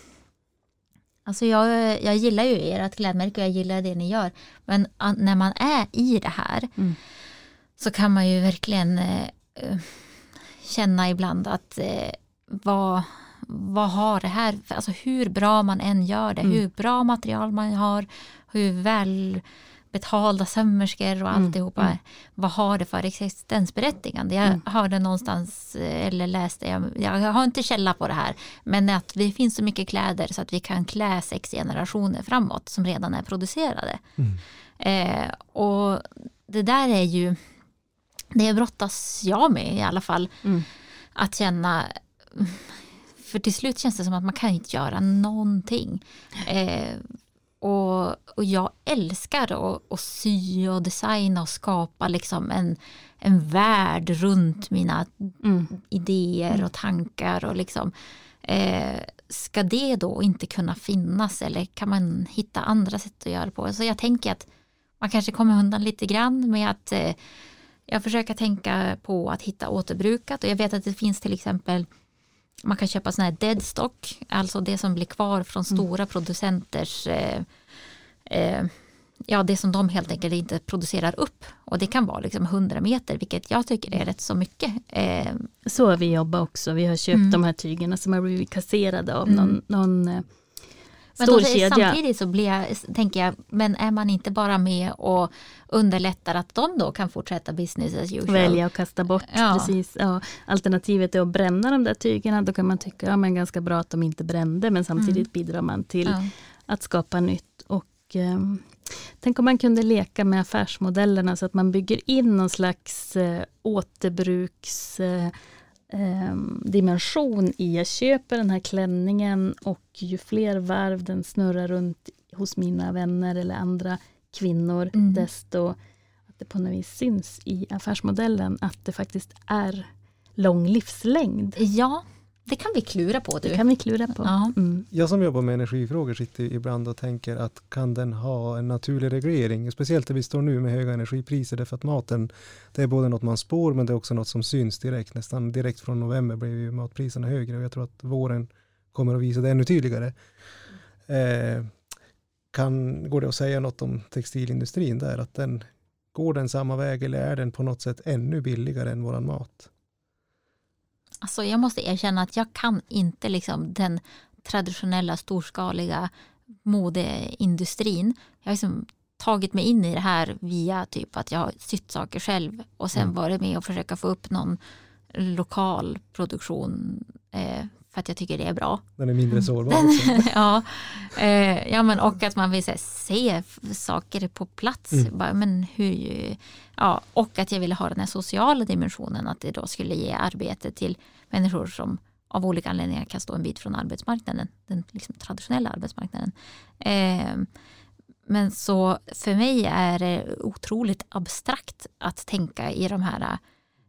[SPEAKER 2] Alltså jag, jag gillar ju ert klädmärke och jag gillar det ni gör. Men när man är i det här
[SPEAKER 3] Mm.
[SPEAKER 2] så kan man ju verkligen eh, eh, känna ibland att eh, vad, vad har det här, alltså hur bra man än gör det,
[SPEAKER 3] Mm.
[SPEAKER 2] hur bra material man har, hur väl betalda sömmerskor och
[SPEAKER 3] Mm,
[SPEAKER 2] alltihopa.
[SPEAKER 3] mm.
[SPEAKER 2] Vad har det för existensberättigande? Jag
[SPEAKER 3] Mm.
[SPEAKER 2] hörde någonstans eh, eller läste, jag, jag har inte källa på det här, men att det finns så mycket kläder så att vi kan klä sex generationer framåt som redan är producerade.
[SPEAKER 4] Mm.
[SPEAKER 2] Eh, och det där är ju, det brottas jag med i alla fall,
[SPEAKER 3] Mm.
[SPEAKER 2] att känna för till slut känns det som att man kan inte göra någonting. Eh, och, och jag älskar att, att sy och designa och skapa liksom en, en värld runt mina
[SPEAKER 3] Mm.
[SPEAKER 2] idéer och tankar. Och liksom, eh, ska det då inte kunna finnas eller kan man hitta andra sätt att göra det på? Så jag tänker att man kanske kommer undan lite grann med att eh, jag försöker tänka på att hitta återbrukat och jag vet att det finns till exempel man kan köpa sån här deadstock, alltså det som blir kvar från stora producenters eh, eh, ja, det som de helt enkelt inte producerar upp. Och det kan vara liksom 100 meter, vilket jag tycker är rätt så mycket. Eh,
[SPEAKER 3] Så har vi jobbat också. Vi har köpt
[SPEAKER 2] Mm.
[SPEAKER 3] de här tygerna som har blivit kasserade av
[SPEAKER 2] Mm.
[SPEAKER 3] någon, någon eh,
[SPEAKER 2] Men
[SPEAKER 3] stor
[SPEAKER 2] då,
[SPEAKER 3] kedja.
[SPEAKER 2] samtidigt så blir jag, tänker jag, men är man inte bara med och underlättar att de då kan fortsätta business as usual?
[SPEAKER 3] Välja och kasta bort.
[SPEAKER 2] Ja.
[SPEAKER 3] Precis. Ja, alternativet är att bränna de där tygerna. Då kan man tycka ja, men ganska bra att de inte brände men samtidigt bidrar man till
[SPEAKER 2] Ja.
[SPEAKER 3] att skapa nytt. Och, ehm, tänk om man kunde leka med affärsmodellerna så att man bygger in någon slags eh, återbruks eh, ehm, dimension i jag köper den här klänningen och ju fler varv den snurrar runt hos mina vänner eller andra kvinnor
[SPEAKER 2] Mm.
[SPEAKER 3] desto att det på något vis syns i affärsmodellen att det faktiskt är lång livslängd.
[SPEAKER 2] ja, det kan vi klura på du.
[SPEAKER 3] Det kan vi klura på.
[SPEAKER 2] Ja.
[SPEAKER 3] Mm.
[SPEAKER 4] Jag som jobbar med energifrågor sitter ibland och tänker att kan den ha en naturlig reglering? Speciellt där vi står nu med höga energipriser därför att maten det är både något man spår men det är också något som syns direkt. Nästan direkt från november blev ju matpriserna högre och jag tror att våren kommer att visa det ännu tydligare. Eh, kan, går det att säga något om textilindustrin där? Att den, går den samma väg eller är den på något sätt ännu billigare än våran mat?
[SPEAKER 2] Alltså jag måste erkänna att jag kan inte liksom den traditionella storskaliga modeindustrin. Jag har liksom tagit mig in i det här via typ att jag har sytt saker själv och sen
[SPEAKER 4] Mm.
[SPEAKER 2] varit med och försöka få upp någon lokal produktion eh, för att jag tycker det är bra.
[SPEAKER 4] Den är mindre sårbar också.
[SPEAKER 2] ja, eh, ja, men och att man vill här, se saker på plats.
[SPEAKER 4] Mm.
[SPEAKER 2] Bara, men hur, ja, och att jag ville ha den här sociala dimensionen, att det då skulle ge arbete till människor som av olika anledningar kan stå en bit från arbetsmarknaden, den liksom traditionella arbetsmarknaden. Eh, men så för mig är det otroligt abstrakt att tänka i de här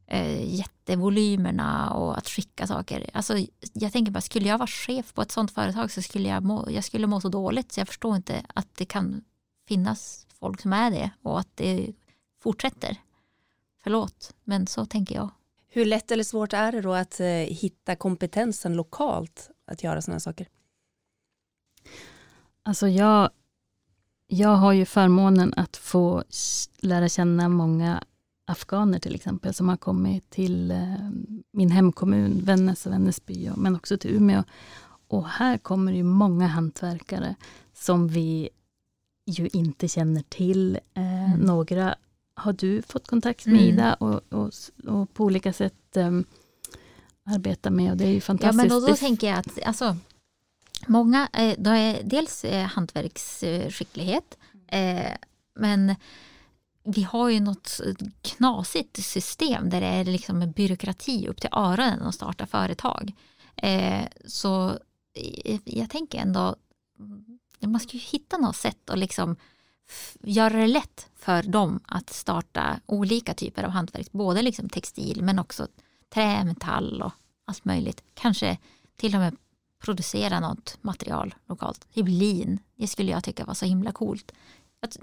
[SPEAKER 2] eh, jättevolymerna och att skicka saker. Alltså, jag tänker bara, skulle jag vara chef på ett sånt företag så skulle jag må, jag skulle må så dåligt så jag förstår inte att det kan finnas folk som är det och att det fortsätter. Förlåt, men så tänker jag.
[SPEAKER 1] Hur lätt eller svårt är det då att eh, hitta kompetensen lokalt att göra sådana saker?
[SPEAKER 3] Alltså jag, jag har ju förmånen att få lära känna många afghaner till exempel som har kommit till eh, min hemkommun Vännäs och Vännäsby men också till Umeå. Och här kommer ju många hantverkare som vi ju inte känner till. Eh,
[SPEAKER 2] Mm.
[SPEAKER 3] Några har du fått kontakt med
[SPEAKER 2] Mm.
[SPEAKER 3] Ida och, och, och på olika sätt eh, arbeta med och det är ju
[SPEAKER 2] Ja,
[SPEAKER 3] fantastiskt.
[SPEAKER 2] men då, då tänker jag att alltså, många, då är dels eh, hantverksskicklighet, eh, men vi har ju något knasigt system där det är liksom en byråkrati upp till öronen att starta företag. Eh, så jag tänker ändå, mm, man ska ju hitta något sätt att liksom göra det lätt för dem att starta olika typer av hantverk, både liksom textil men också trä, metall och allt möjligt. Kanske till och med producera något material lokalt. Typ lin. Det skulle jag tycka var så himla coolt.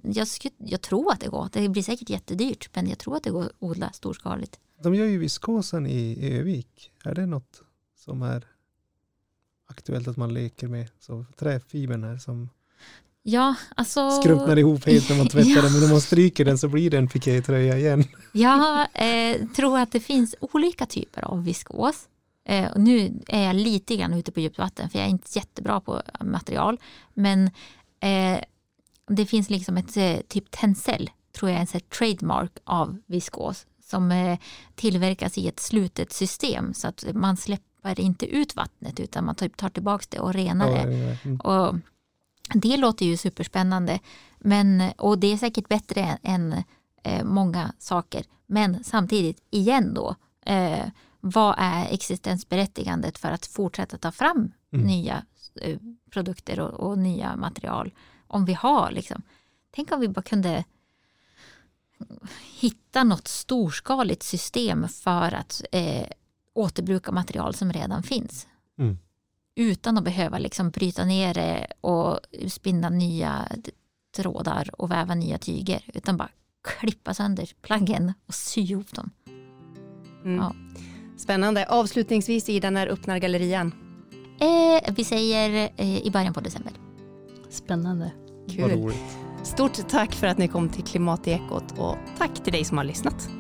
[SPEAKER 2] Jag, jag, tror att det går. Det blir säkert jättedyrt men jag tror att det går att odla storskaligt.
[SPEAKER 4] De gör ju viskosen i Övik. Är det något som är aktuellt att man leker med? Så träfibern här som
[SPEAKER 2] Ja, alltså...
[SPEAKER 4] skrumpnar ihop helt när man tvättar
[SPEAKER 2] Ja.
[SPEAKER 4] den. Men om man stryker den så blir det en pikétröja igen.
[SPEAKER 2] Jag eh, tror att det finns olika typer av viskos. Eh, och nu är jag lite grann ute på djupt vatten för jag är inte jättebra på material. Men eh, det finns liksom ett eh, typ tencel, tror jag en här trademark av viskos som eh, tillverkas i ett slutet system så att man släpper inte ut vattnet utan man typ tar tillbaka det och renar det.
[SPEAKER 4] Ja, mm.
[SPEAKER 2] Och det låter ju superspännande. Men, och det är säkert bättre än eh, många saker. Men samtidigt, igen då, vad är existensberättigandet för att fortsätta ta fram
[SPEAKER 4] Mm.
[SPEAKER 2] nya produkter och, och nya material? Om vi har liksom, tänk om vi bara kunde hitta något storskaligt system för att eh, återbruka material som redan finns
[SPEAKER 4] Mm.
[SPEAKER 2] utan att behöva liksom bryta ner det och spinna nya trådar och väva nya tyger utan bara klippa sönder plaggen och sy ihop dem.
[SPEAKER 1] Mm.
[SPEAKER 2] Ja.
[SPEAKER 1] Spännande. Avslutningsvis Ida, när öppnar gallerian?
[SPEAKER 2] Eh, vi säger eh, i början på december.
[SPEAKER 3] Spännande.
[SPEAKER 1] Kul. Stort tack för att ni kom till Klimatekot och tack till dig som har lyssnat.